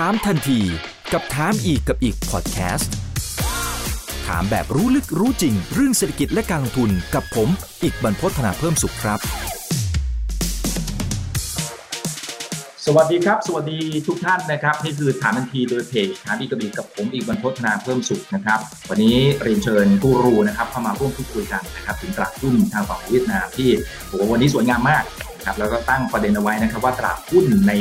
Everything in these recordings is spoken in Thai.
ถามทันทีกับถามอีกกับอีกพอดแคสต์ถามแบบรู้ลึกรู้จริง เรื่องเศรษฐกิจและการลงทุนกับผม อีกบรรพฒนาเพิ่มสุขครับ สวัสดีครับ สวัสดีทุกท่านนะครับ นี่คือถามทันทีโดยเพจถามอีกกับอีกกับผมอีกบรรพฒนาเพิ่มสุขนะครับ วันนี้เรียนเชิญผู้รู้นะครับเข้ามาร่วมพูดคุยกันนะครับถึงตลาดหุ้นทางฝั่งของเวียดนามที่ผมว่าวันนี้สวยงามมาก นะครับแล้วก็ตั้งประเด็นเอาไว้นะครับว่าตลาดหุ้นใน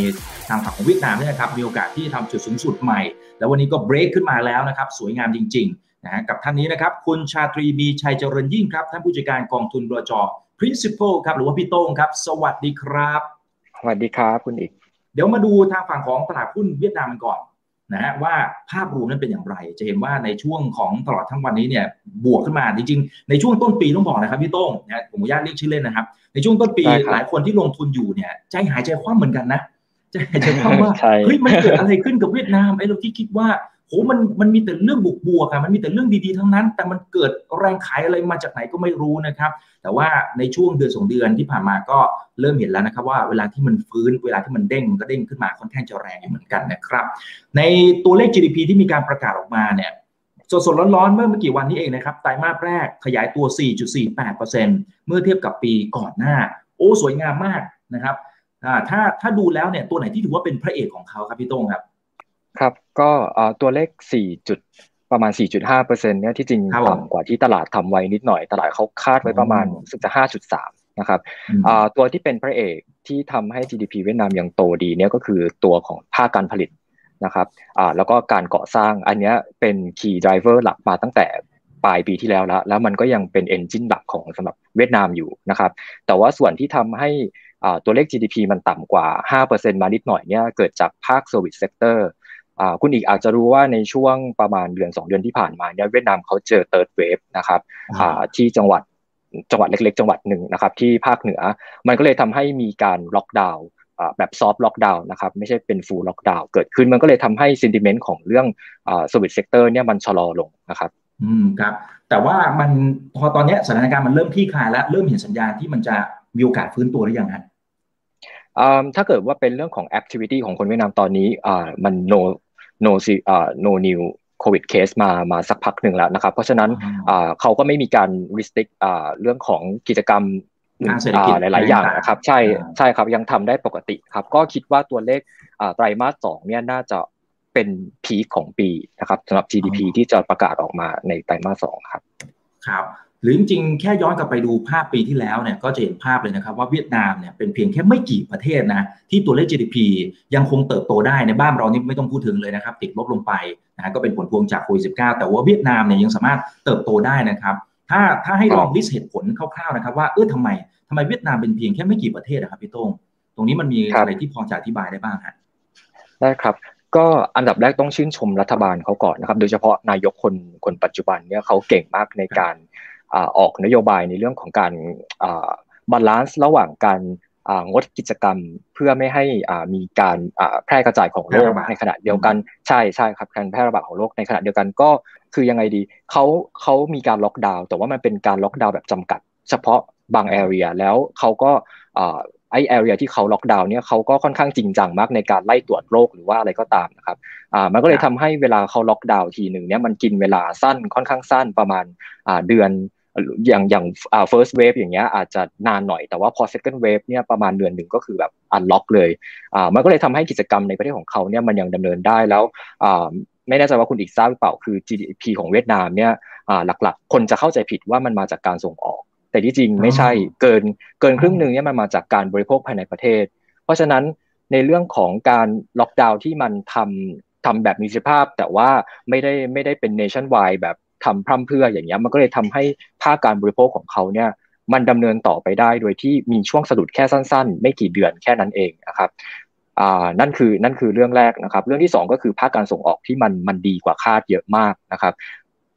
ทางฝั่งของเวียดนามเนี่ยนะครับมีโอกาสที่ทำจุดสูงสุดใหม่ แล้ววันนี้ก็เบรกขึ้นมาแล้วนะครับสวยงามจริงๆนะฮะกับท่านนี้นะครับคุณชาตรีมีชัยเจริญยิ่งครับท่านผู้จัดการกองทุนบลจ principal ครับหรือว่าพี่โต้งครับ สวัสดีครับ สวัสดีครับคุณอีก เดี๋ยวมาดูทางฝั่งของตลาดหุ้นเวียดนามกันก่อน นะฮะว่าภาพรวมนั้นเป็นอย่างไร จะเห็นว่าในช่วงของตลอดทั้งวันนี้เนี่ยบวกขึ้นมาจริงๆ ในช่วงต้นปีต้องบอกนะครับพี่โต้งนะผมอนุญาตเรียกชื่อเล่นนะครับ ในช่วงต้นปีได้ครับหลายคนที่ลงทุนอยู่เนี่ยใจหายใจคว่ำเหมือนกันนะใจหายใจคว่ำว่าใช่เฮ้ยมันเกิดอะไรขึ้นกับเวียดนามไอ้เราที่คิดว่า โหมันมันมีแต่เรื่องบวกบวกอะมันมีแต่เรื่องดีๆทั้งนั้น แต่มันเกิดแรงขายอะไรมาจากไหนก็ไม่รู้นะครับ แต่ว่าในช่วงเดือนสองเดือนที่ผ่านมาก็เริ่มเห็นแล้วนะครับว่าเวลาที่มันฟื้นเวลาที่มันเด้งมันก็เด้งขึ้นมาค่อนข้างจะแรงอยู่เหมือนกันนะครับ ในตัวเลข GDP ที่มีการประกาศออกมาเนี่ยสดๆร้อนๆเมื่อไม่กี่วันนี้เองนะครับไตรมาสแรกขยายตัว 4.48%เมื่อเทียบกับปีก่อนหน้า โอ้สวยงามมากนะครับถ้าถ้าดูแล้วเนี่ยตัวไหนที่ถือว่าเป็นพระเอกของเขาครับพี่โต้งครับ ครับ ก็เอ่อตัวเลข 4 จุดประมาณ 4.5เปอร์เซ็นต์เนี่ยที่จริงครับผมต่ำกว่าที่ตลาดทำไว้นิดหน่อย ตลาดเขาคาดไว้ประมาณอ๋อรู้สึกจะ 5.3 นะครับอืมอ่าตัวที่เป็นพระเอกที่ทำให้ GDP เวียดนามยังโตดีเนี่ยก็คือตัวของภาคการผลิตนะครับอ่าแล้วก็การก่อสร้างอันเนี้ยเป็น key driver หลักมาตั้งแต่ปลายปีที่แล้วแล้ว แล้วมันก็ยังเป็น engine หลักของสำหรับเวียดนามอยู่นะครับ แต่ว่าส่วนที่ทำให้อ่าตัวเลข GDP มันต่ำกว่า 5%มานิดหน่อยเนี่ยเกิดจากภาค service sector อ่า คุณอิกอาจจะรู้ว่าในช่วงประมาณเดือน 2 เดือนที่ผ่านมาเนี่ยเวียดนามเขาเจอ third wave นะครับอ่าที่จังหวัดจังหวัดเล็ก ๆ จังหวัดหนึ่งนะครับที่ภาคเหนือ มันก็เลยทำให้มีการล็อกดาวน์อ่าแบบ soft lockdown นะครับไม่ใช่เป็น full lockdown เกิดขึ้นมันก็เลยทำให้ sentiment ของเรื่องอ่า service sector เนี่ยมันชะลอลงนะครับอืมครับแต่ว่ามันพอตอนเนี้ยสถานการณ์มันเริ่มคลี่คลายแล้วเริ่มเห็นสัญญาณที่มันจะมีโอกาสฟื้นตัวหรือยังฮะอ่าถ้าเกิดว่าเป็นเรื่องของ activity ของคนเวียดนามตอนนี้อ่ามัน no no ซีอ่า no new covid case มามาสักพักหนึ่งแล้วนะครับ เพราะฉะนั้นอ๋ออ่าเขาก็ไม่มีการ restrict อ่าเรื่องของกิจกรรมทางเศรษฐกิจอ่าหลาย ๆ อย่างต่างๆนะครับ ใช่อ่าใช่ครับยังทำได้ปกติครับ ก็คิดว่าตัวเลขอ่าไตรมาสสองเนี่ยน่าจะเป็นพีคของปีนะครับสำหรับ GDP ที่จะประกาศออกมาในไตรมาสสองครับ ครับ หรือจริงๆแค่ย้อนกลับไปดูภาพปีที่แล้วเนี่ยก็จะเห็นภาพเลยนะครับว่าเวียดนามเนี่ยเป็นเพียงแค่ไม่กี่ประเทศนะที่ตัวเลข GDP ยังคงเติบโตได้ในบ้านเรานี่ไม่ต้องพูดถึงเลยนะครับติดลบลงไปนะฮะก็เป็นผลพวงจากโควิด19แต่ว่าเวียดนามเนี่ยยังสามารถเติบโตได้นะครับถ้าถ้าให้ลองลิสต์เหตุผลคร่าวๆนะครับว่าเออทำไมทำไมเวียดนามเป็นเพียงแค่ไม่กี่ประเทศนะครับพี่โต้งตรงนี้มันมีครับอะไรที่พอจะอธิบายได้บ้างฮะได้ครับก็อันดับแรกต้องชื่นชมรัฐบาลเขาก่อนนะครับ โดยเฉพาะนายกคนคนปัจจุบันเนี่ยเขาเก่งมากในการ อ่าออกนโยบายในเรื่องของการ balance ระหว่างการอ่างดกิจกรรมเพื่อไม่ให้อ่ามีการอ่าแพร่กระจายของโรคแพร่ระบาดในขณะเดียวกันใช่ใช่ครับการแพร่ระบาดของโรคในขณะเดียวกันก็คือยังไงดีเขาเขามีการล็อกดาวน์แต่ว่ามันเป็นการล็อกดาวน์แบบจำกัด เฉพาะบาง area แล้วเขาก็อ่าไอ้ area ที่เขาล็อกดาวน์เนี่ยเขาก็ค่อนข้างจริงจังมากในการไล่ตรวจโรคหรือว่าอะไรก็ตามนะครับอ่ามันก็เลยทำให้เวลาเขาล็อกดาวน์ทีหนึ่งเนี่ยมันกินเวลาสั้นค่อนข้างสั้นประมาณอ่าเดือน อย่างอย่างอ่า first wave อย่างเงี้ยอาจจะนานหน่อยแต่ว่าพอ second wave เนี่ยประมาณเดือนหนึ่งก็คือแบบ unlock เลยอ่ามันก็เลยทำให้กิจกรรมในประเทศของเขาเนี่ยมันยังดำเนินได้แล้วอ่าไม่แน่ใจว่าคุณอีกทราบหรือเปล่าคือ GDP ของเวียดนามเนี่ยอ่าหลักๆ คนจะเข้าใจผิดว่ามันมาจากการส่งออก แต่ที่จริงไม่ใช่เกินเกินครึ่งหนึ่งเนี่ยมันมาจากการบริโภคภายในประเทศ เพราะฉะนั้นในเรื่องของการล็อกดาวน์ที่มันทำทำแบบมีประสิทธิภาพ แต่ว่าไม่ได้ไม่ได้เป็น nationwide แบบ ทำพร่ำเพรื่ออย่างเงี้ยมันก็เลยทำให้ภาคการบริโภคของเขาเนี่ยมันดำเนินต่อไปได้โดยที่มีช่วงสะดุดแค่สั้น ๆ ไม่กี่เดือนแค่นั้นเองนะครับอ่านั่นคือนั่นคือเรื่องแรกนะครับ เรื่องที่สองก็คือภาคการส่งออกที่มันมันดีกว่าคาดเยอะมากนะครับ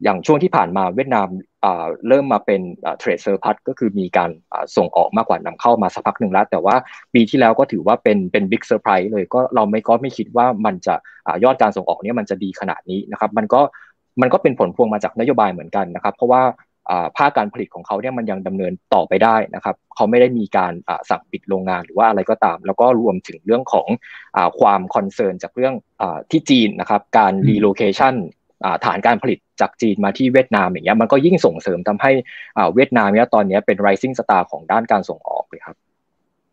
อย่างช่วงที่ผ่านมาเวียดนามอ่าเริ่มมาเป็น trade surplus ก็คือมีการส่งออกมากกว่านำเข้ามาสักพักหนึ่งแล้ว แต่ว่าปีที่แล้วก็ถือว่าเป็นเป็น big surprise เลยก็เราไม่ก็ไม่คิดว่ามันจะอยอดการส่งออกเนี่ยมันจะดีขนาดนี้นะครับ มันก็ มันก็เป็นผลพวงมาจากนโยบายเหมือนกันนะครับ เพราะว่าภาคการผลิตของเขาเนี่ยมันยังดำเนินต่อไปได้นะครับ เขาไม่ได้มีการสั่งปิดโรงงานหรือว่าอะไรก็ตาม แล้วก็รวมถึงเรื่องของอความ concern จากเรื่องอที่จีนนะครับ การ relocation ฐานการผลิตจากจีนมาที่เวียดนามอย่างเงี้ยมันก็ยิ่งส่งเสริมทำให้เวียดนามเนี่ยตอนนี้เป็น rising star ของด้านการส่งออกเลยครับ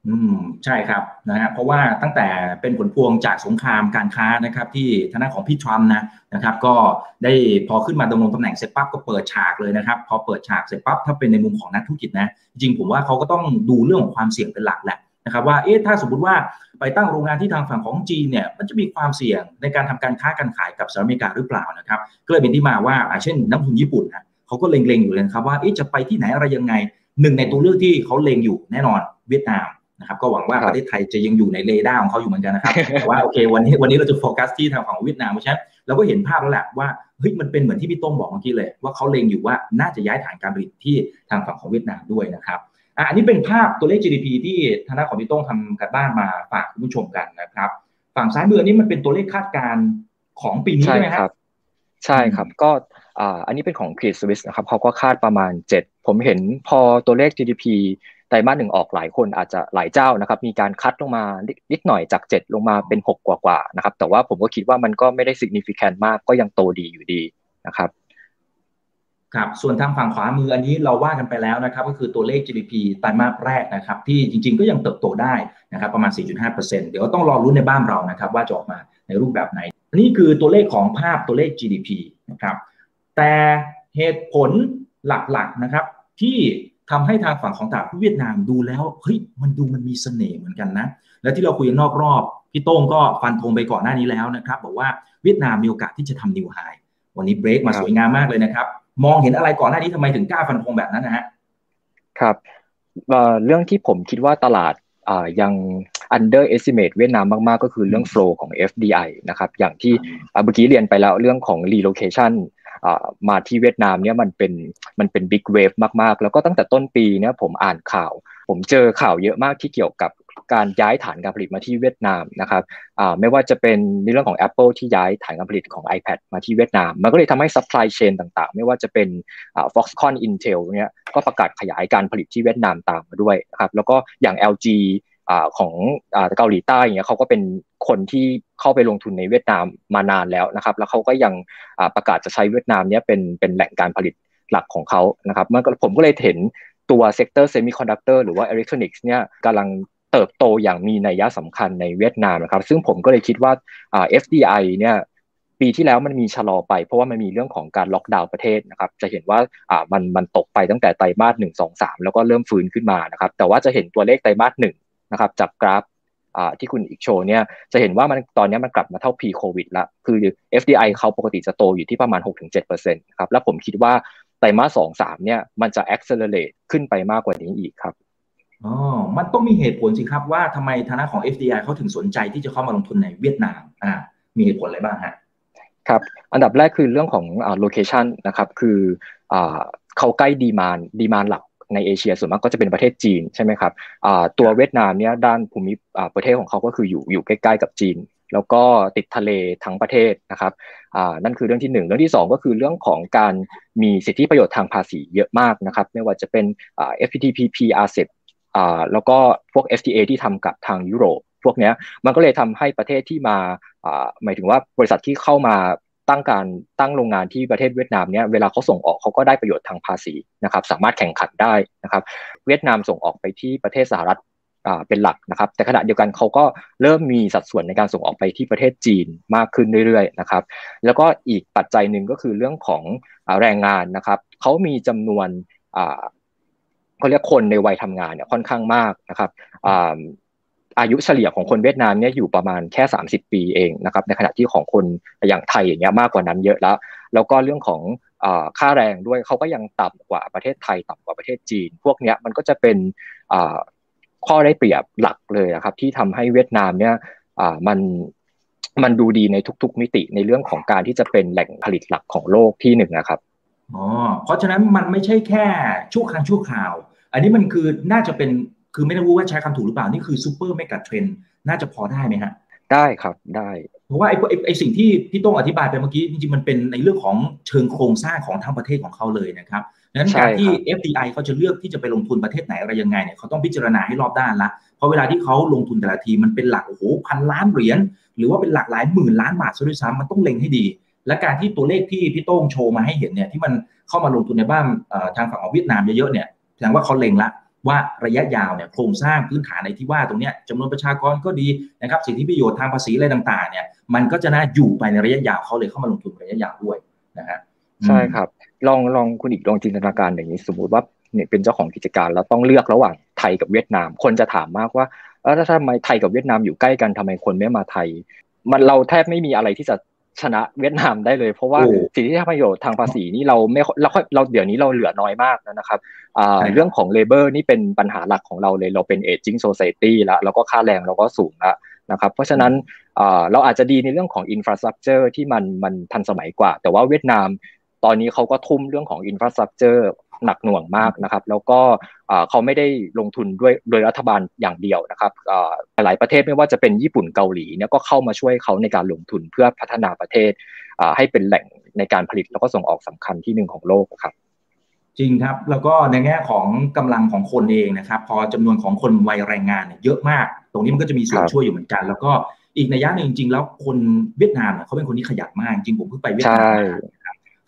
อืมใช่ครับนะฮะเพราะว่าตั้งแต่เป็นผลพวงจากสงครามการค้านะครับ ที่ทางด้านของพี่ทรัมป์นะนะครับ ก็ได้พอขึ้นมาดำรงตำแหน่งเสร็จปั๊บก็เปิดฉากเลยนะครับ พอเปิดฉากเสร็จปั๊บถ้าเป็นในมุมของนักธุรกิจนะจริงผมว่าเขาก็ต้องดูเรื่องของความเสี่ยงเป็นหลักแหละนะครับว่าเอ๊ะถ้าสมมติว่าไปตั้งโรงงานที่ทางฝั่งของจีนเนี่ยมันจะมีความเสี่ยงในการทำการค้าการขายกับสหรัฐอเมริกาหรือเปล่านะครับก็เลยเป็นที่มาว่าเช่นนักทุนญี่ปุ่นนะเขาก็เล็งๆอยู่เลยครับว่าเอ๊ะจะไปที่ไหนอะไรยังไงหนึ่งในตัวเลือกที่เขาเล็งอยู่แน่นอนเวียดนาม นะครับก็หวังว่าประเทศไทยจะยังอยู่ในเรดาร์ของเขาอยู่เหมือนกันนะครับแต่ว่าโอเควันนี้วันนี้เราจะโฟกัสที่ทางฝั่งเวียดนามเพราะฉะนั้นเราก็เห็นภาพแล้วแหละว่าเฮ้ยมันเป็นเหมือนที่พี่ต้มบอกเมื่อกี้เลย ว่าเขาเล็งอยู่ว่าน่าจะย้ายฐานการผลิตที่ทางฝั่งของเวียดนามด้วยนะครับอันนี้เป็นภาพตัวเลข GDP ที่ทางด้านของพี่ต้งทำกันบ้านมาฝากคุณผู้ชมกันนะครับ ฝั่งซ้ายมือนี้มันเป็นตัวเลขคาดการณ์ของปีนี้ใช่ไหมครับ ใช่ครับก็อันนี้เป็นของ Credit Suisse นะครับเขาก็คาดประมาณ 7 ผมเห็นพอตัวเลข GDP ไตรมาสหนึ่งออกหลายคนอาจจะหลายเจ้านะครับ มีการคัดลงมานิดหน่อยจาก 7 ลงมาเป็น 6 กว่าๆนะครับ แต่ว่าผมก็คิดว่ามันก็ไม่ได้ significant มากก็ยังโตดีอยู่ดีนะครับครับส่วนทางฝั่งขวามืออันนี้เราว่ากันไปแล้วนะครับ ก็คือตัวเลข GDP ไตรมาสแรกนะครับ ที่จริงๆก็ยังเติบโตได้นะครับ ประมาณ 4.5%เดี๋ยวต้องรอรุ้นในบ้านเรานะครับ ว่าจะออกมาในรูปแบบไหน นี่คือตัวเลขของภาพตัวเลข GDP นะครับ แต่เหตุผลหลักๆนะครับที่ ทำให้ทางฝั่งของตลาดเวียดนามดูแล้วเฮ้ยมันดูมันมีเสน่ห์เหมือนกันนะ และที่เราคุยนอกรอบพี่โต้งก็ฟันธงไปก่อนหน้านี้แล้วนะครับบอกว่าเวียดนามมีโอกาสที่จะทำนิวไฮวันนี้เบรกมาสวยงามมากเลยนะครับ มองเห็นอะไรก่อนหน้านี้ทำไมถึงกล้าฟันธงแบบนั้นนะฮะครับเรื่องที่ผมคิดว่าตลาดยัง underestimate เวียดนามมาก ๆ ก็คือเรื่อง flow ของ FDI นะครับ อย่างที่เมื่อกี้เรียนไปแล้วเรื่องของ relocation มาที่เวียดนามเนี่ยมันเป็นมันเป็น big wave มากๆ แล้วก็ตั้งแต่ต้นปีเนี่ยผมอ่านข่าว ผมเจอข่าวเยอะมากที่เกี่ยวกับการย้ายฐานการผลิตมาที่เวียดนามนะครับไม่ว่าจะเป็นในเรื่องของ Apple ที่ย้ายฐานการผลิตของ iPad มาที่เวียดนาม มันก็เลยทำให้ supply chain ต่างๆ ไม่ว่าจะเป็น Foxconn Intel เนี่ยก็ประกาศขยายการผลิตที่เวียดนามตามมาด้วยนะครับแล้วก็อย่าง LG ของเกาหลีใต้เนี่ยเขาก็เป็นคนที่เข้าไปลงทุนในเวียดนามมานานแล้วนะครับ แล้วเขาก็ยังประกาศจะใช้เวียดนามเนี่ยเป็นเป็นแหล่งการผลิตหลักของเขานะครับมันผมก็เลยเห็นตัว sector semiconductor หรือว่าอิเล็กทรอนิกส์เนี่ยกำลังเติบโตอย่างมีนัยยะสำคัญในเวียดนามนะครับ ซึ่งผมก็เลยคิดว่า FDI เนี่ยปีที่แล้วมันมีชะลอไป เพราะว่ามันมีเรื่องของการล็อกดาวน์ประเทศนะครับ จะเห็นว่าอ่ามันมันตกไปตั้งแต่ไตรมาสหนึ่งสองสามแล้วก็เริ่มฟื้นขึ้นมานะครับ แต่ว่าจะเห็นตัวเลขไตรมาสหนึ่ง นะครับจากกราฟอ่าที่คุณอีกโชว์เนี่ยจะเห็นว่ามันตอนนี้มันกลับมาเท่า pre covid ละคือ FDI เขาปกติจะโตอยู่ที่ประมาณ 6-7%ครับแล้วผมคิดว่าไตรมาสสองสามเนี่ยมันจะ accelerate ขึ้นไปมากกว่านี้อีกครับอ๋อมันต้องมีเหตุผลสิครับว่าทำไมทางด้านของ FDI เขาถึงสนใจที่จะเข้ามาลงทุนในเวียดนามอ่ามีเหตุผลอะไรบ้างฮะครับ อันดับแรกคือเรื่องของอ่า location นะครับ คืออ่าเขาใกล้ demand demand หลัก ในเอเชียส่วนมากก็จะเป็นประเทศจีนใช่ไหมครับตัวเวียดนามเนี่ยด้านภูมิประเทศของเขาก็คืออยู่อยู่ใกล้ๆกับจีน แล้วก็ติดทะเลทั้งประเทศนะครับนั่นคือเรื่องที่หนึ่งเรื่องที่สองก็คือเรื่องของการมีสิทธิประโยชน์ทางภาษีเยอะมากนะครับไม่ว่าจะเป็น FPTPP RCEP แล้วก็พวก FTA ที่ทำกับทางยุโรปพวกนี้มันก็เลยทำให้ประเทศที่มาหมายถึงว่าบริษัทที่เข้ามา ตั้งการตั้งโรงงานที่ประเทศเวียดนามเนี่ยเวลาเขาส่งออกเขาก็ได้ประโยชน์ทางภาษีนะครับสามารถแข่งขันได้นะครับเวียดนามส่งออกไปที่ประเทศสหรัฐเป็นหลักนะครับ แต่ขณะเดียวกันเขาก็เริ่มมีสัดส่วนในการส่งออกไปที่ประเทศจีนมากขึ้นเรื่อยๆนะครับแล้วก็อีกปัจจัยหนึ่งก็คือเรื่องของแรงงานนะครับเขามีจำนวนเขาเรียกคนในวัยทำงานเนี่ยค่อนข้างมากนะครับ อายุเฉลี่ยของคนเวียดนามเนี่ยอยู่ประมาณแค่ 30 ปีเองนะครับในขณะที่ของคนอย่างไทยอย่างเงี้ยมากกว่านั้นเยอะแล้ว แล้วก็เรื่องของค่าแรงด้วยเขาก็ยังต่ำกว่าประเทศไทยต่ำกว่าประเทศจีน พวกเนี้ยมันก็จะเป็นข้อได้เปรียบหลักเลยนะครับที่ทำให้เวียดนามเนี่ยมันมันดูดีในทุก ๆ มิติในเรื่องของการที่จะเป็นแหล่งผลิตหลักของโลกที่หนึ่งนะครับอ๋อเพราะฉะนั้นมันไม่ใช่แค่ชั่วครั้งชั่วคราว อันนี้มันคือน่าจะเป็น คือไม่รู้ว่าใช้คำถูกหรือเปล่า นี่คือซูเปอร์เมกะเทรนน่าจะพอได้ไหมฮะ ได้ครับได้ราะว่าไอ้ไอ้ไอ้สิ่งที่พี่ต้องอธิบายไปเมื่อกี้จริงๆมันเป็นในเรื่องของเชิงโครงสร้างของทั้งประเทศของเขาเลยนะครับดังนั้นการที่ FDI เขาจะเลือกที่จะไปลงทุนประเทศไหนอะไรยังไงเนี่ยเขาต้องพิจารณาให้รอบด้านละเพราะเวลาที่เขาลงทุนแต่ละทีมันเป็นหลักโอ้โหพันล้านเหรียญหรือว่าเป็นหลักหลายหมื่นล้านบาทซะด้วยซ้ำมันต้องเล็งให้ดี และการที่ตัวเลขที่พี่โต้งโชว์มาให้เห็นเนี่ยที่มันเข้ามาลงทุนในบ้านทางฝั่งของเวียดนามเยอะๆเนี่ยแสดงว่าเขาเล็งละ ว่าระยะยาวเนี่ยโครงสร้างพื้นฐานในที่ว่าตรงเนี้ยจำนวนประชากรก็ดีนะครับสิทธิประโยชน์ทางภาษีอะไรต่างๆเนี่ยมันก็จะน่าอยู่ไปในระยะยาวเขาเลยเข้ามาลงทุนระยะยาวด้วยนะฮะใช่ครับ ลองลองคุณอีกลองจินตนาการอย่างนี้ สมมุติว่าเนี่ยเป็นเจ้าของกิจการแล้วต้องเลือกระหว่างไทยกับเวียดนาม คนจะถามมากว่าแล้วถ้าทำไมไทยกับเวียดนามอยู่ใกล้กันทำไมคนไม่มาไทย มันเราแทบไม่มีอะไรที่จะ ชนะเวียดนามได้เลย เพราะว่าสิทธิประโยชน์ทางภาษีนี่เราไม่เราเราเดี๋ยวนี้เราเหลือน้อยมากนะครับเรื่องของเลเบอร์นี่เป็นปัญหาหลักของเราเลยเราเป็นเอจิ้งโซซายตี้แล้วแล้วก็ค่าแรงเราก็สูงแล้วนะครับเพราะฉะนั้นเราอาจจะดีในเรื่องของ infrastructure ที่มันมันทันสมัยกว่า แต่ว่าเวียดนามตอนนี้เขาก็ทุ่มเรื่องของ infrastructure หนักหน่วงมากนะครับ แล้วก็เขาไม่ได้ลงทุนด้วยโดยรัฐบาลอย่างเดียวนะครับหลายประเทศไม่ว่าจะเป็นญี่ปุ่นเกาหลีเนี่ยก็เข้ามาช่วยเขาในการลงทุนเพื่อพัฒนาประเทศให้เป็นแหล่งในการผลิตแล้วก็ส่งออกสำคัญที่หนึ่งของโลกครับจริงครับ แล้วก็ในแง่ของกำลังของคนเองนะครับ พอจำนวนของคนวัยแรงงานเยอะมาก ตรงนี้มันก็จะมีส่วนช่วยอยู่เหมือนกัน แล้วก็อีกในย่านหนึ่งจริงแล้วคนเวียดนามเขาเป็นคนที่ขยันมาก จริงผมเพิ่งไปเวียดนาม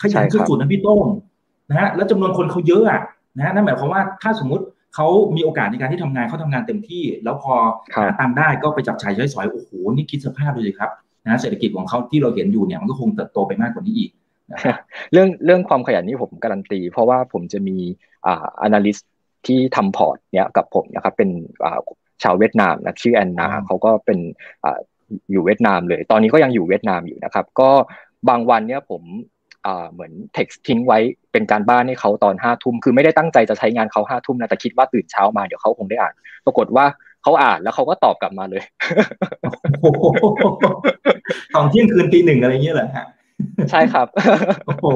ขยันสุดๆนะพี่โต้ง นะฮะแล้วจำนวนคนเขาเยอะอะนะนั่นหมายความว่าถ้าสมมติเขามีโอกาสในการที่ทำงานเขาทำงานเต็มที่ แล้วพอหาตามได้ก็ไปจับชายใช้สอยโอ้โหนี่คิดสภาพดูเลยครับนะเศรษฐกิจของเขาที่เราเห็นอยู่เนี่ยมันก็คงเติบโตไปมากกว่านี้อีกเรื่องเรื่องความขยันนี่ผมการันตี เพราะว่าผมจะมีอ่า analyst ที่ทำพอร์ตเนี่ยกับผมนะครับเป็นอ่าชาวเวียดนามนะชื่อแอนนาเขาก็เป็นอ่าอยู่เวียดนามเลย ตอนนี้ก็ยังอยู่เวียดนามอยู่นะครับ ก็บางวันเนี่ยผม เหมือนเท็กซ์ทิ้งไว้เป็นการบ้านให้เขาตอนห้าทุ่มคือไม่ได้ตั้งใจจะใช้งานเขาห้าทุ่มนะแต่คิดว่าตื่นเช้ามาเดี๋ยวเขาคงได้อ่าน ปรากฏว่าเขาอ่านแล้วเขาก็ตอบกลับมาเลยตอนเที่ยงคืนตีหนึ่งอะไรเงี้ยเหรอฮะใช่ครับ โอ้โห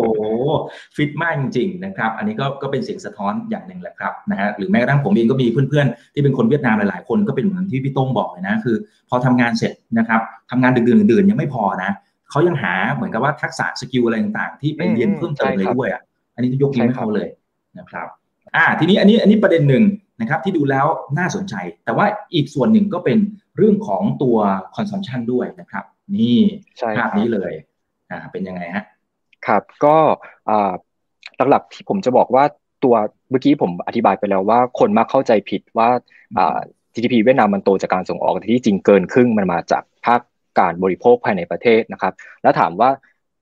ฟิตมากจริงๆนะครับ อันนี้ก็ก็เป็นเสียงสะท้อนอย่างหนึ่งแหละครับนะฮะหรือแม้กระทั่งผมเองก็มีเพื่อนๆ ที่เป็นคนเวียดนามหลายๆ คนก็เป็นเหมือนที่พี่ต้งบอกเลยนะ คือ พอทำงานเสร็จนะครับทำงานดึกๆดื่นๆยังไม่พอนะ เขายังหาเหมือนกับว่าทักษะสกิลอะไรต่างๆ ที่ไปเรียนเพิ่มเติมเลยด้วยอะอันนี้ต้องยกนิ้วให้เขาเลยนะครับ อ่า ทีนี้อันนี้อันนี้ประเด็นหนึ่งนะครับที่ดูแล้วน่าสนใจ แต่ว่าอีกส่วนหนึ่งก็เป็นเรื่องของตัวconsumption ด้วยนะครับ นี่ภาพนี้เลยอ่าเป็นยังไงฮะครับก็อ่าหลักๆที่ผมจะบอกว่าตัวเมื่อกี้ผมอธิบายไปแล้วว่าคนมักเข้าใจผิดว่าอ่า GDP เวียดนามมันโตจากการส่งออกแต่ที่จริงเกินครึ่งมันมาจากภาค การบริโภคภายในประเทศนะครับ แล้วถามว่า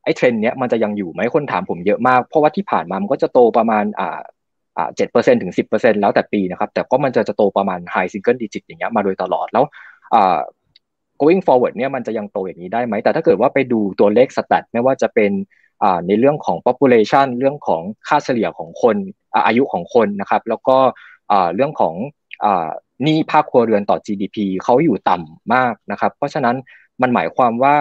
ไอ้เทรนด์เนี้ยมันจะยังอยู่ไหมคนถามผมเยอะมาก เพราะว่าที่ผ่านมามันก็จะโตประมาณอ่าอ่าเจ็ดเปอร์เซ็นถึงสิบเปอร์เซ็นแล้วแต่ปีนะครับ แต่ก็มันจะจะโตประมาณ high single digit อย่างเงี้ยมาโดยตลอดแล้วอ่า going forward เนี่ยมันจะยังโตอย่างนี้ได้ไหม แต่ถ้าเกิดว่าไปดูตัวเลขสแตทไม่ว่าจะเป็นในเรื่องของ population เรื่องของค่าเฉลี่ยของคนอายุของคนนะครับ แล้วก็เรื่องของหนี้ภาคครัวเรือนต่อ GDP เขาอยู่ต่ำมากนะครับ เพราะฉะนั้น มันหมายความว่า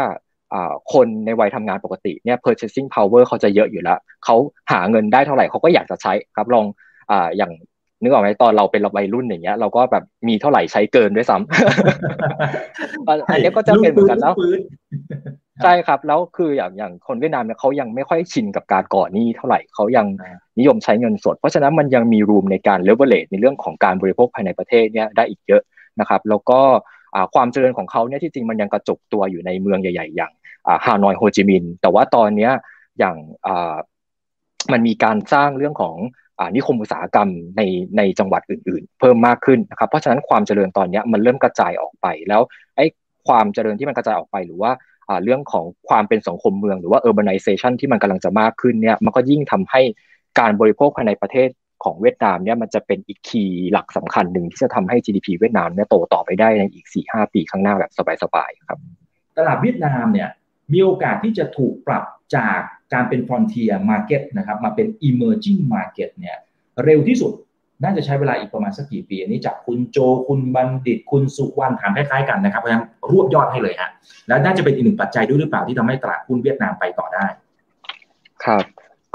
คนในวัยทำงานปกติเนี่ย purchasing power เขาจะเยอะอยู่แล้ว เขาหาเงินได้เท่าไหร่เขาก็อยากจะใช้ครับลองออย่างนึกออกไหมตอนเราเป็นวัยรุ่นอย่างเงี้ยเราก็แบบมีเท่าไหร่ใช้เกินด้วยซ้ำอันนี้ก็จะเป็นเหมือนกันแล้วใช่ครับ แล้วคืออย่างอย่างคนเวียดนามเนี่ยเขายังไม่ค่อยชินกับการก่อหนี้เท่าไหร่เขายังนิยมใช้เงินสด เพราะฉะนั้นมันยังมีรูมในการเลเวลเลตในเรื่องของการบริโภคภายในประเทศเนี่ยได้อีกเยอะนะครับ แล้วก็ ความเจริญของเขาเนี่ยที่จริงมันยังกระจุกตัวอยู่ในเมืองใหญ่ ๆ อย่างฮานอยโฮจิมินห์แต่ว่าตอนเนี้ยอย่างมันมีการสร้างเรื่องของนิคมอุตสาหกรรมในในจังหวัดอื่น ๆ เพิ่มมากขึ้นนะครับเพราะฉะนั้นความเจริญตอนนี้มันเริ่มกระจายออกไปแล้วไอ้ความเจริญที่มันกระจายออกไปหรือว่าเรื่องของความเป็นสังคมเมือง หรือว่า urbanization ที่มันกำลังจะมากขึ้นเนี่ยมันก็ยิ่งทำให้การบริโภคภายในประเทศ ของเวียดนามเนี่ยมันจะเป็นอีกคีย์หลักสำคัญหนึ่งที่จะทำให้ GDP เวียดนามเนี่ยโตต่อไปได้ในอีก 4-5 ปีข้างหน้าแบบสบายๆครับ ตลาดเวียดนามเนี่ยมีโอกาสที่จะถูกปรับจากการเป็น frontier market นะครับมาเป็น emerging market เนี่ยเร็วที่สุดน่าจะใช้เวลาอีกประมาณสักกี่ปีอันนี้จากคุณโจคุณบัณฑิต คุณสุวรรณถามคล้ายๆกันนะครับเพราะฉะนั้นรวบยอดให้เลยฮะแล้วน่าจะเป็นอีกหนึ่งปัจจัยด้วยหรือเปล่าที่ทำให้ตลาดหุ้นเวียดนามไปต่อได้ ครับ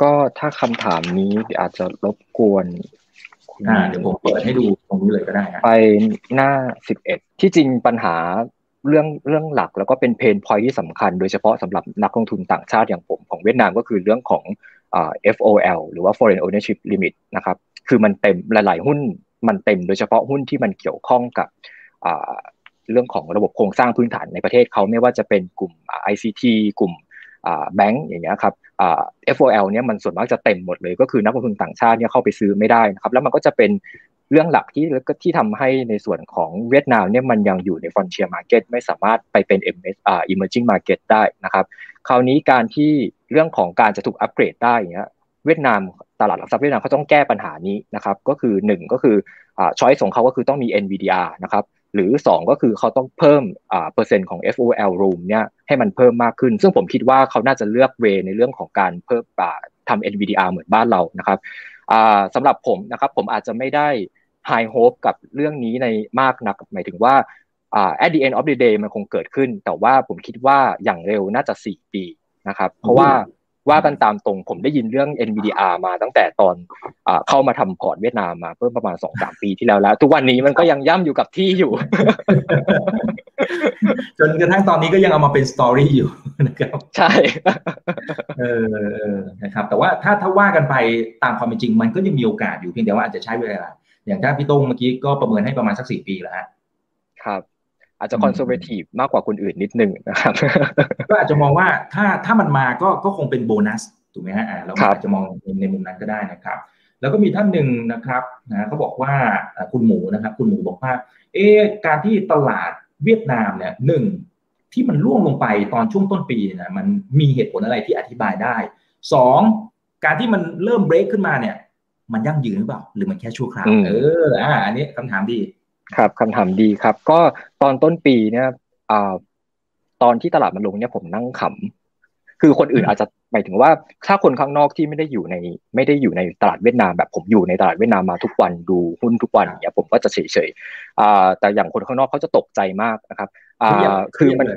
ก็ถ้าคำถามนี้อาจจะรบกวนเดี๋ยวผมเปิดให้ดูตรงนี้เลยก็ได้ไปหน้าสิบเอ็ดที่จริงปัญหาเรื่องเรื่องหลักแล้วก็เป็นเพนพอยที่สำคัญ โดยเฉพาะสำหรับนักลงทุนต่างชาติอย่างผมของเวียดนามก็คือเรื่องของอ่า FOL หรือว่า Foreign Ownership Limit นะครับ คือมันเต็มหลาย ๆ หุ้นมันเต็มโดยเฉพาะหุ้นที่มันเกี่ยวข้องกับอ่าเรื่องของระบบโครงสร้างพื้นฐานในประเทศเขาไม่ว่าจะเป็นกลุ่ม ICT กลุ่ม แบงก์อย่างเงี้ยครับ FOL เนี่ยมันส่วนมากจะเต็มหมดเลยก็คือนักลงทุนต่างชาติเนี่ยเข้าไปซื้อไม่ได้นะครับแล้วมันก็จะเป็นเรื่องหลักที่ที่ทำให้ในส่วนของเวียดนามเนี่ยมันยังอยู่ใน frontier market ไม่สามารถไปเป็น MS emerging market ได้นะครับ คราวนี้การที่เรื่องของการจะถูกอัปเกรดได้เงี้ยเวียดนามตลาดหลักทรัพย์เวียดนามเขาต้องแก้ปัญหานี้นะครับ ก็คือ 1 ก็คือช้อยส์ของเขาก็คือต้องมี NVDR นะครับ หรือ 2 ก็คือเขาต้องเพิ่มเปอร์เซ็นต์ของ FOL room เนี่ยให้มันเพิ่มมากขึ้น ซึ่งผมคิดว่าเขาน่าจะเลือกเวในเรื่องของการเพิ่มทำ NVDR เหมือนบ้านเรานะครับสำหรับผมนะครับผมอาจจะไม่ได้ high hope กับเรื่องนี้ในมากนัก หมายถึงว่า at the end of the day มันคงเกิดขึ้น แต่ว่าผมคิดว่าอย่างเร็วน่าจะ 4 ปีนะครับ เพราะว่า ว่ากันตามตรงผมได้ยินเรื่อง NVDR มาตั้งแต่ตอนเข้ามาทำพอร์ตเวียดนามมาเพิ่มประมาณสองสามปีที่แล้วแล้ว ทุกวันนี้มันก็ยังย่ำอยู่กับที่อยู่ จนกระทั่งตอนนี้ก็ยังเอามาเป็น story อยู่นะครับใช่เออนะครับ แต่ว่าถ้าถ้าว่ากันไปตามความเป็นจริง มันก็ยังมีโอกาสอยู่เพียงแต่ว่าอาจจะใช้เวลาอย่างถ้าพี่ต้งเมื่อกี้ก็ประเมินให้ประมาณสักสี่ปีแล้วฮะครับ อาจจะคอนเซอร์เวทีฟมากกว่าคนอื่นนิดนึงนะครับก็อาจจะมองว่าถ้าถ้ามันมาก็ก็คงเป็นโบนัสถูกไหมฮะเราอาจจะมองในมุมนั้นก็ได้นะครับ แล้วก็มีท่านหนึ่งนะครับนะเขาบอกว่าคุณหมูนะครับ คุณหมูบอกว่าเอการที่ตลาดเวียดนามเนี่ยหนึ่งที่มันล่วงลงไปตอนช่วงต้นปีนะมันมีเหตุผลอะไรที่อธิบายได้สองการที่มันเริ่มเบรกขึ้นมาเนี่ย มันยั่งยืนหรือเปล่า หรือมันแค่ชั่วคราวเอออ่าอันนี้คำถามดี ครับคำถามดีครับ ก็ตอนต้นปีเนี่ยอ่าตอนที่ตลาดมันลงเนี่ยผมนั่งขำคือคนอื่นอาจจะหมายถึงว่าถ้าคนข้างนอกที่ไม่ได้อยู่ใน ไม่ได้อยู่ในตลาดเวียดนามแบบผมอยู่ในตลาดเวียดนามมาทุกวันดูหุ้นทุกวันเนี่ยผมก็จะเฉยเฉยอ่าแต่อย่างคนข้างนอกเขาจะตกใจมากนะครับอ่าคือมัน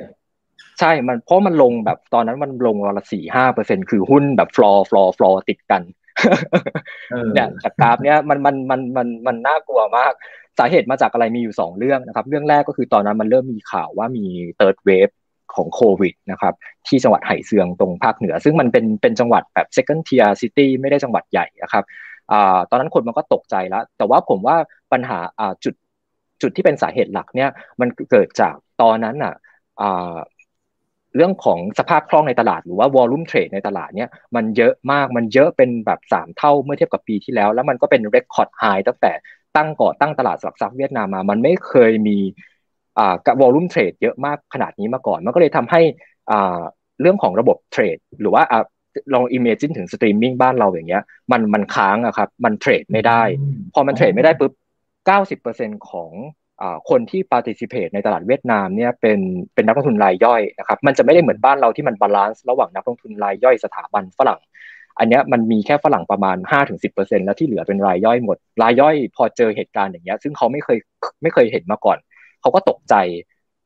ใช่มันเพราะมันลงแบบตอนนั้นมันลงวันละสี่ห้าเปอร์เซ็นคือหุ้นแบบ floor floor floor ติดกัน เนี่ยจากกราฟเนี่ยมันมันมันมันมันน่ากลัวมาก สาเหตุมาจากอะไรมีอยู่ 2 เรื่องนะครับ เรื่องแรกก็คือตอนนั้นมันเริ่มมีข่าวว่ามี third wave ของโควิดนะครับที่จังหวัดไห่เซืองตรงภาคเหนือ ซึ่งมันเป็นเป็นจังหวัดแบบ second tier city ไม่ได้จังหวัดใหญ่นะครับอตอนนั้นคนมันก็ตกใจแล้ว แต่ว่าผมว่าปัญหาจุดจุดที่เป็นสาเหตุหลักเนี่ยมันเกิดจากตอนนั้นอะ เรื่องของสภาพคล่องในตลาดหรือว่าวอลลุ่มเทรดในตลาดเนี่ยมันเยอะมากมันเยอะเป็นแบบ 3 เท่าเมื่อเทียบกับปีที่แล้ว แล้วมันก็เป็นเรคคอร์ดไฮตั้งแต่ตั้งก่อตั้งตลาดหลักทรัพย์เวียดนามมา มันไม่เคยมีอ่ากับวอลลุ่มเทรดเยอะมากขนาดนี้มาก่อน มันก็เลยทำให้อ่าเรื่องของระบบเทรดหรือว่าอ่าลอง imagine ถึงสตรีมมิ่งบ้านเราอย่างเงี้ยมันมันค้างอะครับมันเทรดไม่ได้ พอมันเทรดไม่ได้ปุ๊บ90%ของ คนที่ participate ในตลาดเวียดนามเนี่ยเป็นเป็นนักลงทุนรายย่อยนะครับมันจะไม่ได้เหมือนบ้านเราที่มัน balance ระหว่างนักลงทุนรายย่อยสถาบันฝรั่ง อันนี้มันมีแค่ฝรั่งประมาณ 5-10%แล้วที่เหลือเป็นรายย่อยหมด รายย่อยพอเจอเหตุการณ์อย่างเงี้ยซึ่งเขาไม่เคยไม่เคยเห็นมาก่อน เขาก็ตกใจ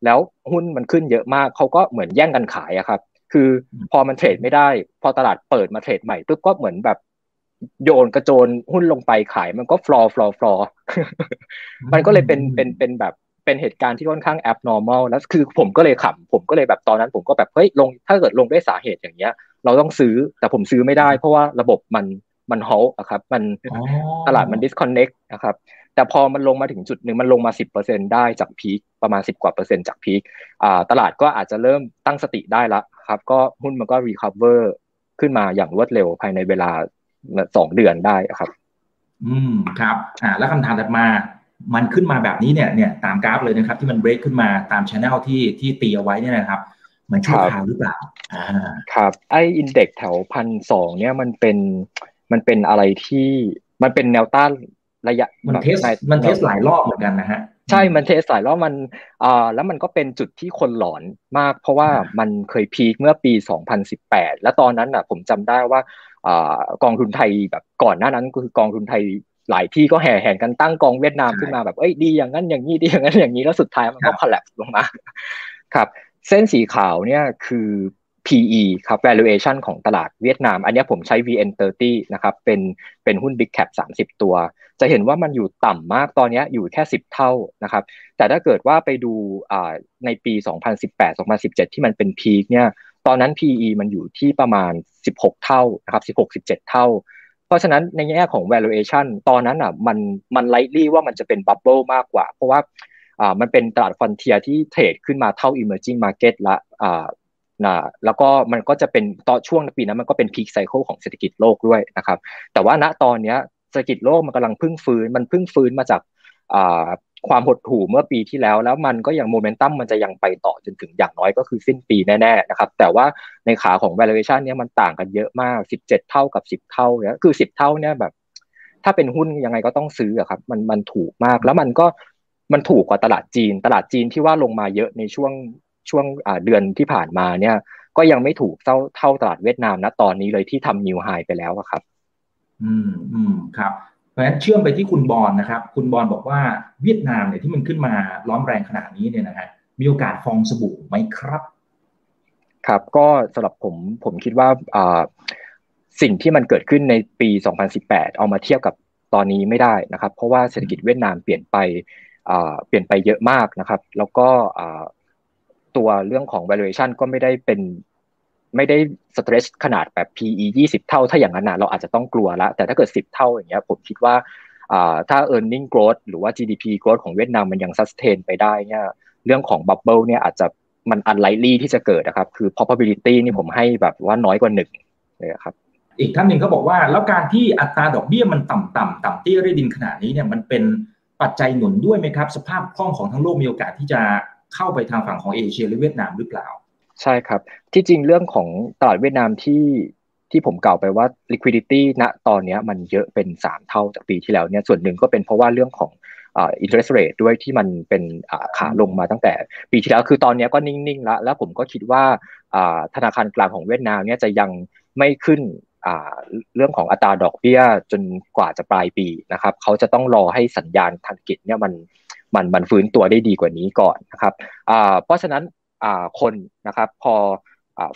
แล้วหุ้นมันขึ้นเยอะมากเขาก็เหมือนแย่งกันขายอะครับคือพอมันเทรดไม่ได้ พอตลาดเปิดมาเทรดใหม่ปุ๊บก็เหมือนแบบ โยนกระโจนหุ้นลงไปขายมันก็ floor floor floor มันก็เลยเป็นเป็นเป็นแบบเป็นเหตุการณ์ที่ค่อนข้าง abnormal แล้วคือผมก็เลยขำผมก็เลยแบบตอนนั้น ผมก็แบบเฮ้ยลงถ้าเกิดลงด้วยสาเหตุอย่างเงี้ย เราต้องซื้อแต่ผมซื้อไม่ได้ เพราะว่าระบบมันมัน halt อะครับ มันตลาดมัน disconnect นะครับ แต่พอมันลงมาถึงจุดหนึ่งมันลงมา 10%ได้จาก peak ประมาณ 10 กว่าเปอร์เซ็นต์จาก peak อ่าตลาดก็อาจจะเริ่มตั้งสติได้ละครับ ก็หุ้นมันก็ recover ขึ้นมาอย่างรวดเร็วภายในเวลา สองเดือนได้ครับ อืมครับ อ่า แล้วคำถามถัดมา มันขึ้นมาแบบนี้เนี่ยเนี่ยตามกราฟเลยนะครับ ที่มันเบรกขึ้นมาตาม channel ที่ที่ตีเอาไว้เนี่ยนะครับมันชั่วคราวหรือเปล่า อ่า ครับ ไอ index แถวพันสองเนี่ยมันเป็นมันเป็นอะไรที่มันเป็นแนวต้านระยะ มันเทสมันเทสหลายรอบเหมือนกันนะฮะ ใช่ มันเทสหลายรอบมันอ่าแล้วมันก็เป็นจุดที่คนหลอนมาก เพราะว่ามันเคยพีคเมื่อปี 2018 แล้วตอนนั้นอะ ผมจำได้ว่าอ่า กองทุนไทยแบบก่อนหน้านั้นก็คือกองทุนไทยหลายที่ก็แห่แห่งกันตั้งกองเวียดนามขึ้นมาแบบเอ้ยดีอย่างนั้นอย่างนี้ดีอย่างนั้นอย่างนี้แล้วสุดท้ายมันก็คอลลัปส์ลงมาครับเส้นสีขาวเนี่ยคือ PE ครับ valuation ของตลาดเวียดนาม อันนี้ผมใช้ VN30 นะครับ เป็นเป็นหุ้น Big Cap 30 ตัว จะเห็นว่ามันอยู่ต่ำมากตอนนี้อยู่แค่ 10 เท่านะครับ แต่ถ้าเกิดว่าไปดูในปี 2018-2017 ที่มันเป็นพีคเนี่ย ตอนนั้น PE มันอยู่ที่ประมาณ 16 เท่านะครับ 16-17 เท่า เพราะฉะนั้นในแง่ของ valuation ตอนนั้นอะมันมัน likely ว่ามันจะเป็น bubble มากกว่า เพราะว่าอ่ามันเป็นตลาดฟอนเทียที่เทรดขึ้นมาเท่า emerging market ละอ่านะแล้วก็มันก็จะเป็นตอนช่วงปีนั้นมันก็เป็นพีคไซเคิลของเศรษฐกิจโลกด้วยนะครับ แต่ว่าณตอนนี้เศรษฐกิจโลกมันกำลังพึ่งฟื้น มันพึ่งฟื้นมาจาก ความหดหู่เมื่อปีที่แล้ว แล้วมันก็ยังโมเมนตัมมันจะยังไปต่อจนถึงอย่างน้อยก็คือสิ้นปีแน่ๆนะครับ แต่ว่าในขาของ valuation เนี่ยมันต่างกันเยอะมาก 17 เท่ากับ 10 เท่าเนี่ยคือ 10 เท่าเนี่ยแบบ ถ้าเป็นหุ้นยังไงก็ต้องซื้อครับ มันมันถูกมากแล้วมันก็มันถูกกว่าตลาดจีน ตลาดจีนที่ว่าลงมาเยอะในช่วงช่วงเดือนที่ผ่านมาเนี่ย ก็ยังไม่ถูกเท่าเท่าตลาดเวียดนามนะตอนนี้เลยที่ทำนิวไฮไปแล้วครับ อืมอืมครับ ราะฉะนั้นเชื่อมไปที่คุณบอลนะครับ คุณบอลบอกว่าเวียดนามเนี่ยที่มันขึ้นมาล้อมแรงขนาดนี้เนี่ยนะฮะมีโอกาสฟองสบู่ไหมครับ ครับก็สำหรับผมผมคิดว่าสิ่งที่มันเกิดขึ้นในปี 2018 เอามาเทียบกับตอนนี้ไม่ได้นะครับ เพราะว่าเศรษฐกิจเวียดนามเปลี่ยนไปเปลี่ยนไปเยอะมากนะครับ แล้วก็ตัวเรื่องของ valuation ก็ไม่ได้เป็น ไม่ได้สเตรสขนาดแบบ PE 20 เท่าถ้าอย่างนั้นนะเราอาจจะต้องกลัวละแต่ถ้าเกิด 10 เท่าอย่างเงี้ยผมคิดว่าถ้า earning growth หรือว่า GDP growth ของเวียดนามมันยัง sustain ไปได้เนี่ยเรื่องของ bubble เนี่ยอาจจะมัน unlikely ที่จะเกิดนะครับ คือ probability นี่ผมให้แบบว่าน้อยกว่าหนึ่งเลยครับอีกท่านหนึ่งเขาบอกว่า แล้วการที่อัตราดอกเบี้ยมันต่ำต่ำต่ำเตี้ยได้ดินขนาดนี้เนี่ยมันเป็นปัจจัยหนุนด้วยไหมครับ สภาพคล่องของทั้งโลกมีโอกาสที่จะเข้าไปทางฝั่งของเอเชียหรือเวียดนามหรือเปล่า ใช่ครับ ที่จริงเรื่องของตลาดเวียดนามที่ที่ผมกล่าวไปว่า liquidity ณตอนนี้มันเยอะเป็น 3 เท่าจากปีที่แล้วเนี่ยส่วนหนึ่งก็เป็นเพราะว่าเรื่องของอ่า interest rate ด้วยที่มันเป็นอ่าขาลงมาตั้งแต่ ปีที่แล้วคือตอนนี้ก็นิ่งๆแล้วแล้วผมก็คิดว่าอ่าธนาคารกลางของเวียดนามเนี่ยจะยังไม่ขึ้นอ่าเรื่องของอัตราดอกเบี้ยจนกว่าจะปลายปีนะครับเขาจะต้องรอให้สัญญาณทางกิจเนี่ยมันมันมันฟื้นตัวได้ดีกว่านี้ก่อนนะครับอ่าเพราะฉะนั้น คนนะครับพอ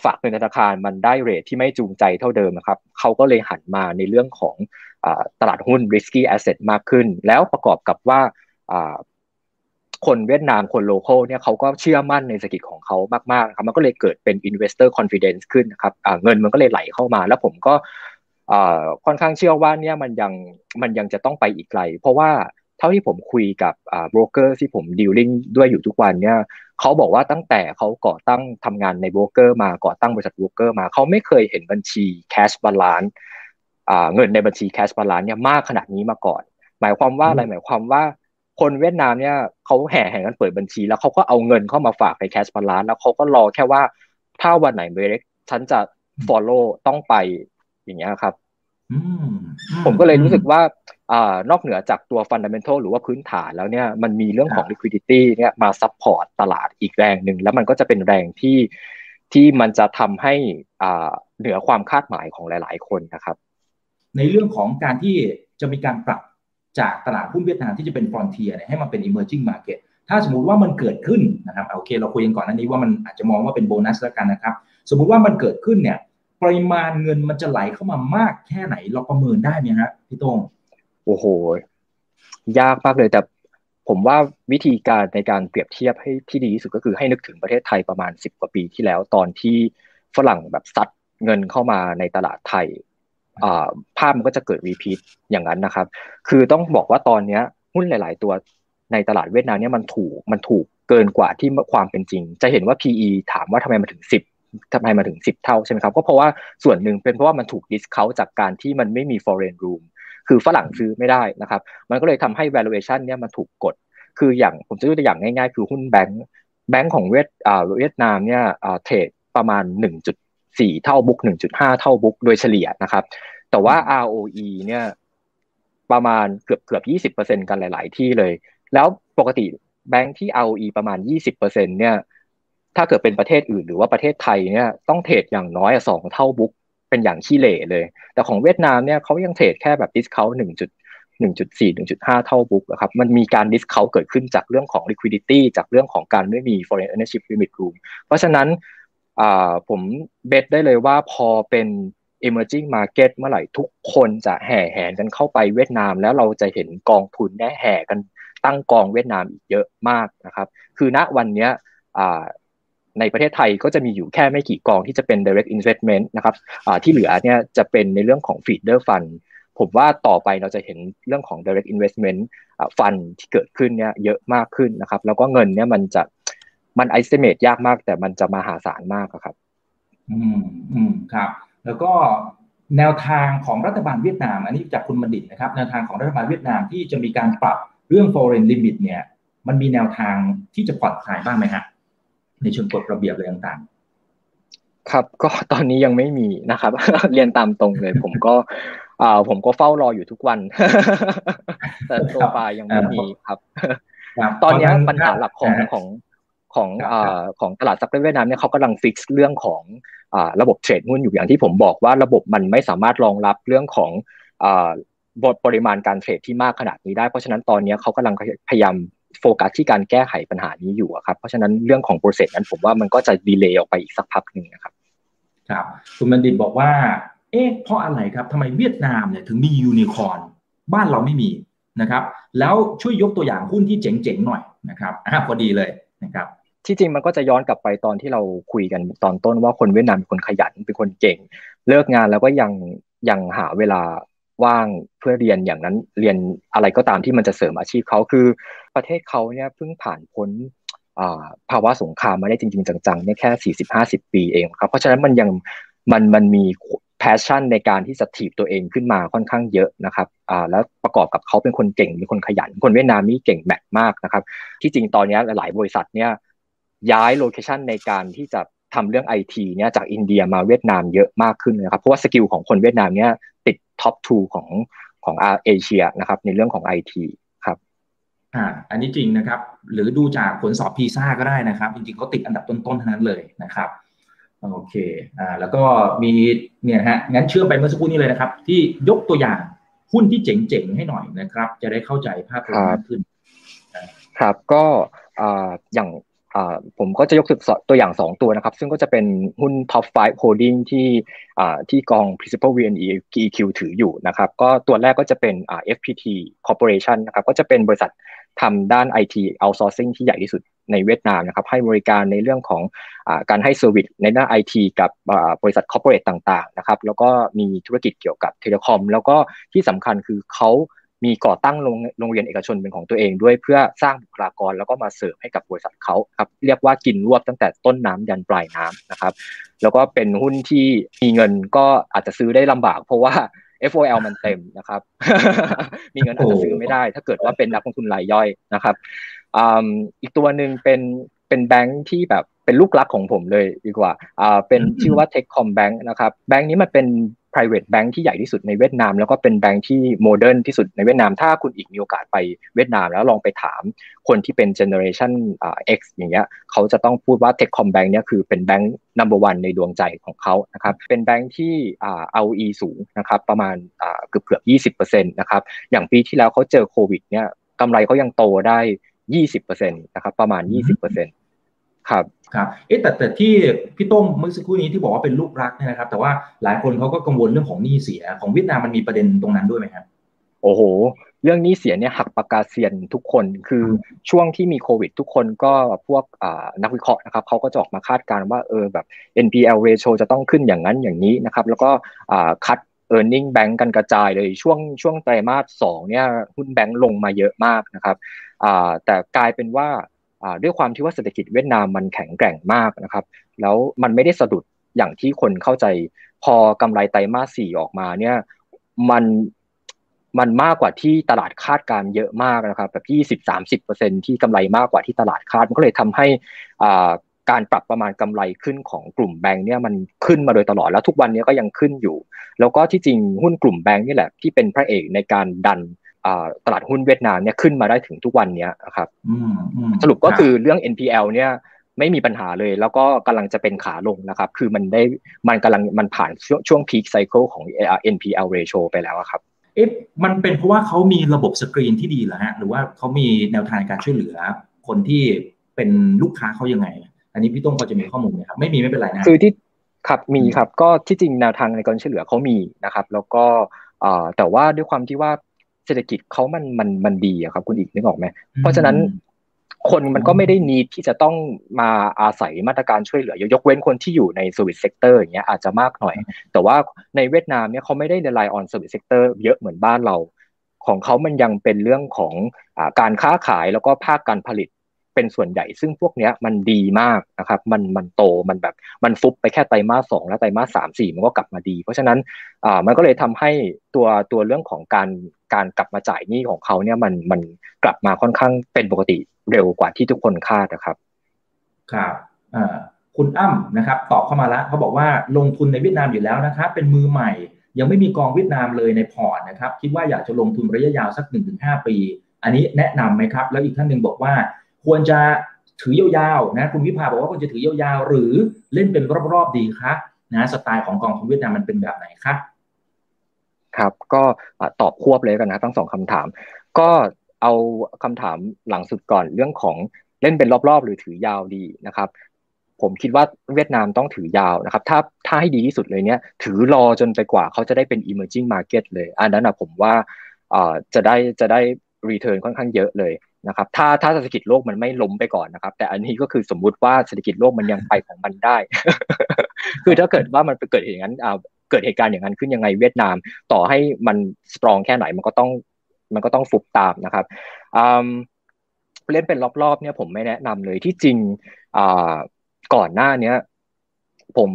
ฝากเงินธนาคารมันได้เรทที่ไม่จูงใจเท่าเดิมนะครับเขาก็เลยหันมาในเรื่องของตลาดหุ้น risky asset มากขึ้น แล้วประกอบกับว่าคนเวียดนามคน local เนี่ยเขาก็เชื่อมั่นในเศรษฐกิจของเขามากๆครับมันก็เลยเกิดเป็น investor confidence ขึ้นนะครับเงินมันก็เลยไหลเข้ามา แล้วผมก็ค่อนข้างเชื่อว่าเนี่ยมันยังมันยังจะต้องไปอีกไกล เพราะว่าเท่าที่ผมคุยกับโบรกเกอร์ที่ผม dealing ด้วยอยู่ทุกวันเนี่ย เขาบอกว่าตั้งแต่เขาก่อตั้งทำงานในโบรกเกอร์มาก่อตั้งบริษัทโบรกเกอร์มาเขาไม่เคยเห็นบัญชี cash balance เงินในบัญชี cash balance เนี่ยมากขนาดนี้มาก่อน หมายความว่าอะไรหมายความว่าคนเวียดนามเนี่ยเขาแห่แห่กันเปิดบัญชี แล้วเขาก็เอาเงินเข้ามาฝากใน cash balance แล้วเขาก็รอแค่ว่าถ้าวันไหนเบรกฉันจะ follow ต้องไปอย่างเงี้ยครับ ผมก็เลยรู้สึกว่าอ่านอกเหนือจากตัว fundamental หรือว่าพื้นฐานแล้วเนี่ยมันมีเรื่องของ liquidity เนี่ยมา support ตลาดอีกแรงหนึ่งแล้วมันก็จะเป็นแรงที่ที่มันจะทำให้อ่าเหนือความคาดหมายของหลาย ๆ คนนะครับ ในเรื่องของการที่จะมีการปรับจากตลาดหุ้นเวียดนามที่จะเป็นฟรอนเทียให้มันเป็น emerging market ถ้าสมมติว่ามันเกิดขึ้นนะครับโอเค เราคุยกันก่อนนันนี้ว่ามันอาจจะมองว่าเป็นโบนัสแล้วกันนะครับ สมมุติว่ามันเกิดขึ้นเนี่ย ปริมาณเงินมันจะไหลเข้ามามากแค่ไหน เราประเมินได้ไหมฮะพี่ตงโอ้โห ยากมากเลยแต่ผมว่าวิธีการในการเปรียบเทียบให้ที่ดีที่สุดก็คือให้นึกถึงประเทศไทยประมาณสิบกว่าปีที่แล้ว ตอนที่ฝรั่งแบบซัดเงินเข้ามาในตลาดไทยภาพมันก็จะเกิด repeat อย่างนั้นนะครับ คือต้องบอกว่าตอนนี้หุ้นหลาย ๆ ตัวในตลาดเวียดนามเนี่ยมันถูกมันถูกเกินกว่าที่ความเป็นจริง จะเห็นว่า PE ถามว่าทำไมมาถึงสิบ ทำไมมาถึงสิบเท่าใช่ไหมครับก็เพราะว่าส่วนหนึ่งเป็นเพราะว่ามันถูก discount จากการที่มันไม่มี foreign room คือฝรั่งซื้อไม่ได้นะครับ มันก็เลยทำให้ valuation เนี่ยมันถูกกด คืออย่างผมจะยกตัวอย่างง่ายๆ คือหุ้นแบงก์แบงก์ของเวียดอ่าเวียดนามเนี่ยเทรดประมาณ 1.4 เท่า book 1.5 เท่า book โดยเฉลี่ยนะครับ แต่ว่า ROE เนี่ยประมาณเกือบเกือบ20%กันหลาย ๆ ที่เลย แล้วปกติแบงก์ที่ ROE ประมาณ 20%เนี่ย ถ้าเกิดเป็นประเทศอื่นหรือว่าประเทศไทยเนี่ยต้องเทรดอย่างน้อยสองเท่า book เป็นอย่างขี้เหร่เลย แต่ของเวียดนามเนี่ยเขายังเทรดแค่แบบ discount หนึ่งจุดหนึ่งจุดสี่หนึ่งจุดห้าเท่า book นะครับมันมีการ discount เกิดขึ้นจากเรื่องของ liquidity จากเรื่องของการไม่มี foreign ownership limit room เพราะฉะนั้นผมเบสได้เลยว่าพอเป็น emerging market เมื่อไหร่ทุกคนจะแห่แหนกันเข้าไปเวียดนาม แล้วเราจะเห็นกองทุนได้แห่กันตั้งกองเวียดนามอีกเยอะมากนะครับ คือณวันนี้ ในประเทศไทยก็จะมีอยู่แค่ไม่กี่กองที่จะเป็น direct investment นะครับที่เหลือเนี่ยจะเป็นในเรื่องของ feeder fund ผมว่าต่อไปเราจะเห็นเรื่องของ direct investment fund ที่เกิดขึ้นเนี่ยเยอะมากขึ้นนะครับ แล้วก็เงินเนี่ยมันจะมัน estimate ยากมาก แต่มันจะมาหาศาลมากครับ อืมอืมครับ แล้วก็แนวทางของรัฐบาลเวียดนาม อันนี้จากคุณบัณฑิตนะครับ แนวทางของรัฐบาลเวียดนามที่จะมีการปรับเรื่อง foreign limit เนี่ย มันมีแนวทางที่จะผ่อนคลายบ้างไหมฮะ ในเชิงกฎระเบียบอะไรต่างๆ ครับ ก็ตอนนี้ยังไม่มีนะครับ เรียนตามตรงเลย ผมก็อ่าผมก็เฝ้ารออยู่ทุกวัน แต่ตัวปลายังไม่มีครับ ตอนนี้ปัญหาหลักของของของอ่าของตลาดทรัพย์เวียดนามเนี่ยเขากำลัง fix เรื่องของอ่าระบบเทรดหุ้นอยู่อย่างที่ผมบอกว่าระบบมันไม่สามารถรองรับเรื่องของอ่าบทปริมาณการเทรดที่มากขนาดนี้ได้ เพราะฉะนั้นตอนนี้เขากำลังพยายาม โฟกัสที่การแก้ไขปัญหานี้อยู่ครับ เพราะฉะนั้นเรื่องของ process นั้นผมว่ามันก็จะ delayย์ออกไปอีกสักพักหนึ่งนะครับ ครับคุณบัณฑิตบอกว่า เอ๊ะเพราะอะไรครับทำไมเวียดนามเนี่ยถึงมียูนิคอร์นบ้านเราไม่มีนะครับ แล้วช่วยยกตัวอย่างหุ้นที่เจ๋งๆหน่อยนะครับอ่าพอดีเลยนะครับที่จริงมันก็จะย้อนกลับไปตอนที่เราคุยกันตอนต้นว่าคนเวียดนามเป็นคนขยันเป็นคนเก่ง เลิกงานแล้วก็ยังยังหาเวลาว่างเพื่อเรียนอย่างนั้นเรียนอะไรก็ตามที่มันจะเสริมอาชีพเขาคือ ประเทศเขาเนี่ยเพิ่งผ่านพ้นภาวะสงครามมาได้จริง ๆ จังๆเนี่ยแค่สี่สิบห้าสิบปีเองครับ เพราะฉะนั้นมันยังมันมันมี passion ในการที่จะถีบตัวเองขึ้นมาค่อนข้างเยอะนะครับอ่าแล้วประกอบกับเขาเป็นคนเก่งเป็นคนขยัน คนเวียดนามนี่เก่งแบบมากนะครับ ที่จริงตอนนี้หลายบริษัทเนี่ยย้าย location ในการที่จะทำเรื่องไอทีเนี่ยจากอินเดียมาเวียดนามเยอะมากขึ้นนะครับ เพราะว่า skill ของคนเวียดนามเนี่ยติด top two ของของอาเอเชียนะครับในเรื่องของไอที อ่าอันนี้จริงนะครับ หรือดูจากผลสอบพีซ่าก็ได้นะครับ จริงๆเขาติดอันดับต้นๆทั้งนั้นเลยนะครับโอเคอ่าแล้วก็มีเนี่ยฮะงั้นเชื่อมไปเมื่อสักครู่นี้เลยนะครับ ที่ยกตัวอย่างหุ้นที่เจ๋งๆให้หน่อยนะครับ จะได้เข้าใจภาพรวมมากขึ้น ครับก็อ่าอย่างผมก็จะยกตัวอย่าง 2 ตัวนะครับ ซึ่งก็จะเป็นหุ้น top 5 holding ที่ที่กอง principal VNE EQ ถืออยู่นะครับ ก็ตัวแรกก็จะเป็น FPT Corporation นะครับ ก็จะเป็นบริษัท ทำด้าน IT outsourcing ที่ใหญ่ที่สุดในเวียดนามนะครับให้บริการในเรื่องของอการให้ service ในด้าน IT กับบริษัท corporate ต่างๆนะครับแล้วก็มีธุรกิจเกี่ยวกับ telecom แล้วก็ที่สำคัญคือเขามีก่อตั้งโรงเรียนเอกชนเป็นของตัวเองด้วยเพื่อสร้างบุคลากรแล้วก็มาเสริมให้กับบริษัทเขาครับเรียกว่ากินรวบตั้งแต่ต้นน้ำยันปลายน้ำนะครับ แล้วก็เป็นหุ้นที่มีเงินก็อาจจะซื้อได้ลำบาก เพราะว่า FOL มันเต็มนะครับ มีเงินอาจจะซื้อไม่ได้ ถ้าเกิดว่าเป็นนักลงทุนรายย่อยนะครับอีกตัวหนึ่งเป็นเป็นแบงค์ที่แบบเป็นลูกรักของผมเลยดีกว่า เป็นชื่อว่า Techcom Bank นะครับ แบงค์นี้มันเป็น private bank ที่ใหญ่ที่สุดในเวียดนาม แล้วก็เป็นแบงค์ที่ modern ที่สุดในเวียดนาม ถ้าคุณอีกมีโอกาสไปเวียดนามแล้วลองไปถามคนที่เป็น generation X อย่างเงี้ยเขาจะต้องพูดว่า Techcombank เนี่ยคือเป็นแบงค์ number one ในดวงใจของเขานะครับเป็นแบงค์ที่อ่า ROE สูงนะครับประมาณอ่าเกือบเกือบ20%นะครับอย่างปีที่แล้วเขาเจอโควิดเนี่ยกำไรเขายังโตได้ 20%นะครับประมาณ 20% ครับครับเอ๊ะแต่แต่ที่พี่ต้มเมื่อสักครู่นี้ที่บอกว่าเป็นลูกรักเนี่ยนะครับ แต่ว่าหลายคนเขาก็กังวลเรื่องของหนี้เสียของเวียดนามมันมีประเด็นตรงนั้นด้วยไหมครับโอ้โห เรื่องนี้เสียเนี่ยหักปากกาเซียนทุกคนคือช่วงที่มีโควิด ทุกคนก็พวกนักวิเคราะห์นะครับเขาก็จะออกมาคาดการณ์ว่าเออแบบ NPL ratio จะต้องขึ้นอย่างนั้นอย่างนี้นะครับ แล้วก็คัด e a r n i n g bank กันกระจายเลยช่วงช่วงไตรมาสสองเนี่ยหุ้นแบงก์ลงมาเยอะมากนะครับแต่กลายเป็นว่า ด้วยความที่ว่าเศรษฐกิจเวียดนามมันแข็งแกร่งมากนะครับ แล้วมันไม่ได้สะดุดอย่างที่คนเข้าใจ พอกำไรไตรมาสสี่ออกมาเนี่ยมันมันมากกว่าที่ตลาดคาดการเยอะมากนะครับแบบยี่สิบสามสิบเปอร์เซ็นที่กำไรมากกว่าที่ตลาดคาด มันก็เลยทำให้การปรับประมาณกำไรขึ้นของกลุ่มแบงค์เนี่ยมันขึ้นมาโดยตลอดแล้วทุกวันนี้ก็ยังขึ้นอยู่ แล้วก็ที่จริงหุ้นกลุ่มแบงค์นี่แหละที่เป็นพระเอกในการดัน ตลาดหุ้นเวียดนามเนี่ยขึ้นมาได้ถึงทุกวันนี้ครับสรุปก็คือเรื่อง NPL เนี่ยไม่มีปัญหาเลยแล้วก็กำลังจะเป็นขาลงนะครับ คือมันได้มันกำลังมันผ่านช่วงช่วงพีคไซเคิลของ NPL ratio ไปแล้วครับเอ๊ะมันเป็นเพราะว่าเขามีระบบสกรีนที่ดีเหรอฮะหรือว่าเขามีแนวทางการช่วยเหลือ คนที่เป็นลูกค้าเขายังไง อันนี้พี่ต้งพอจะมีข้อมูลไหมครับไม่มีไม่เป็นไรนะคือที่ครับมีครับก็ที่จริงแนวทางในการช่วยเหลือเขามีนะครับ แล้วก็แต่ว่าด้วยความที่ว่า เศรษฐกิจเขามันมันมันดีอะครับคุณอีกนึกออกไหมเพราะฉะนั้นคนมันก็ไม่ได้ need ที่จะต้องมาอาศัยมาตรการช่วยเหลือยกเว้นคนที่อยู่ใน service sector อย่างเงี้ยอาจจะมากหน่อย แต่ว่าในเวียดนามเนี่ยเขาไม่ได้ rely on service sector เยอะเหมือนบ้านเรา ของเขามันยังเป็นเรื่องของอการค้าขายแล้วก็ภาคการผลิต เป็นส่วนใหญ่ ซึ่งพวกเนี้ยมันดีมากนะครับ มันมันโตมันแบบมันฟุบไปแค่ไตรมาสสองแล้วไตรมาสสามสี่มันก็กลับมาดี เพราะฉะนั้นอ่ามันก็เลยทำให้ตัวตัวเรื่องของการการกลับมาจ่ายหนี้ของเขาเนี่ยมันมันกลับมาค่อนข้างเป็นปกติเร็วกว่าที่ทุกคนคาดนะครับ ครับอ่าคุณอ้ำนะครับ ตอบเข้ามาแล้วเขาบอกว่าลงทุนในเวียดนามอยู่แล้วนะครับ เป็นมือใหม่ ยังไม่มีกองเวียดนามเลยในพอร์ตนะครับ คิดว่าอยากจะลงทุนระยะยาวสัก 1-5 ปี อันนี้แนะนำไหมครับ แล้วอีกท่านหนึ่งบอกว่า ควรจะถือยาวๆนะคุณวิภาบอกว่าควรจะถือยาวๆ หรือเล่นเป็นรอบๆดีคะนะสไตล์ของกองทุนเวียดนามมันเป็นแบบไหนครับครับก็ตอบควบเลยกันนะทั้งสองคำถาม ก็เอาคำถามหลังสุดก่อนเรื่องของเล่นเป็นรอบๆ หรือถือยาวดีนะครับ ผมคิดว่าเวียดนามต้องถือยาวนะครับ ถ้าถ้าให้ดีที่สุดเลยเนี้ยถือรอจนไปกว่าเขาจะได้เป็น emerging market เลย อันนั้นนะผมว่าจะได้จะได้ return ค่อนข้างเยอะเลยนะครับถ้าถ้าเศรษฐกิจโลกมันไม่ล้มไปก่อนนะครับ แต่อันนี้ก็คือสมมุติว่าเศรษฐกิจโลกมันยังไปของมันได้ คือถ้าเกิดว่ามันเกิดอย่างนั้นเกิดเหตุการณ์อย่างนั้นขึ้นยังไงเวียดนาม ต่อให้มันสตรองแค่ไหนมันก็ต้องมันก็ต้องฟุบตามนะครับเล่นเป็นรอบๆเนี่ยผมไม่แนะนำเลยที่จริงก่อนหน้าเนี้ย ผม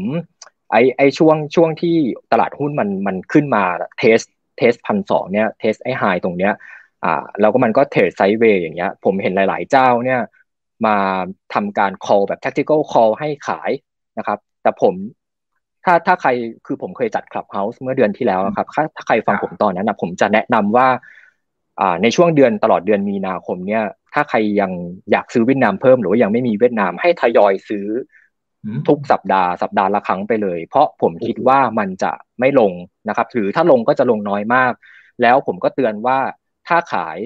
ไอไอช่วงช่วงที่ตลาดหุ้นมันมันขึ้นมา test test พันสองเนี่ย test ไอ high ตรงเนี้ย อ่าแล้วก็มันก็เทรด sideway อย่างเงี้ย ผมเห็นหลาย ๆ เจ้าเนี่ยมาทำการ call แบบ tactical call ให้ขายนะครับ แต่ผมถ้าถ้าใครคือผมเคยจัด Clubhouse เมื่อเดือนที่แล้วครับ ถ้าถ้าใครฟังผมตอนนั้นนะผมจะแนะนำว่าอ่าในช่วงเดือนตลอดเดือนมีนาคมเนี่ย ถ้าใครยังอยากซื้อเวียดนามเพิ่มหรือว่ายังไม่มีเวียดนามให้ทยอยซื้อทุกสัปดาห์สัปดาห์ละครั้งไปเลย เพราะผมคิดว่ามันจะไม่ลงนะครับหรือถ้าลงก็จะลงน้อยมาก แล้วผมก็เตือนว่า ถ้าขาย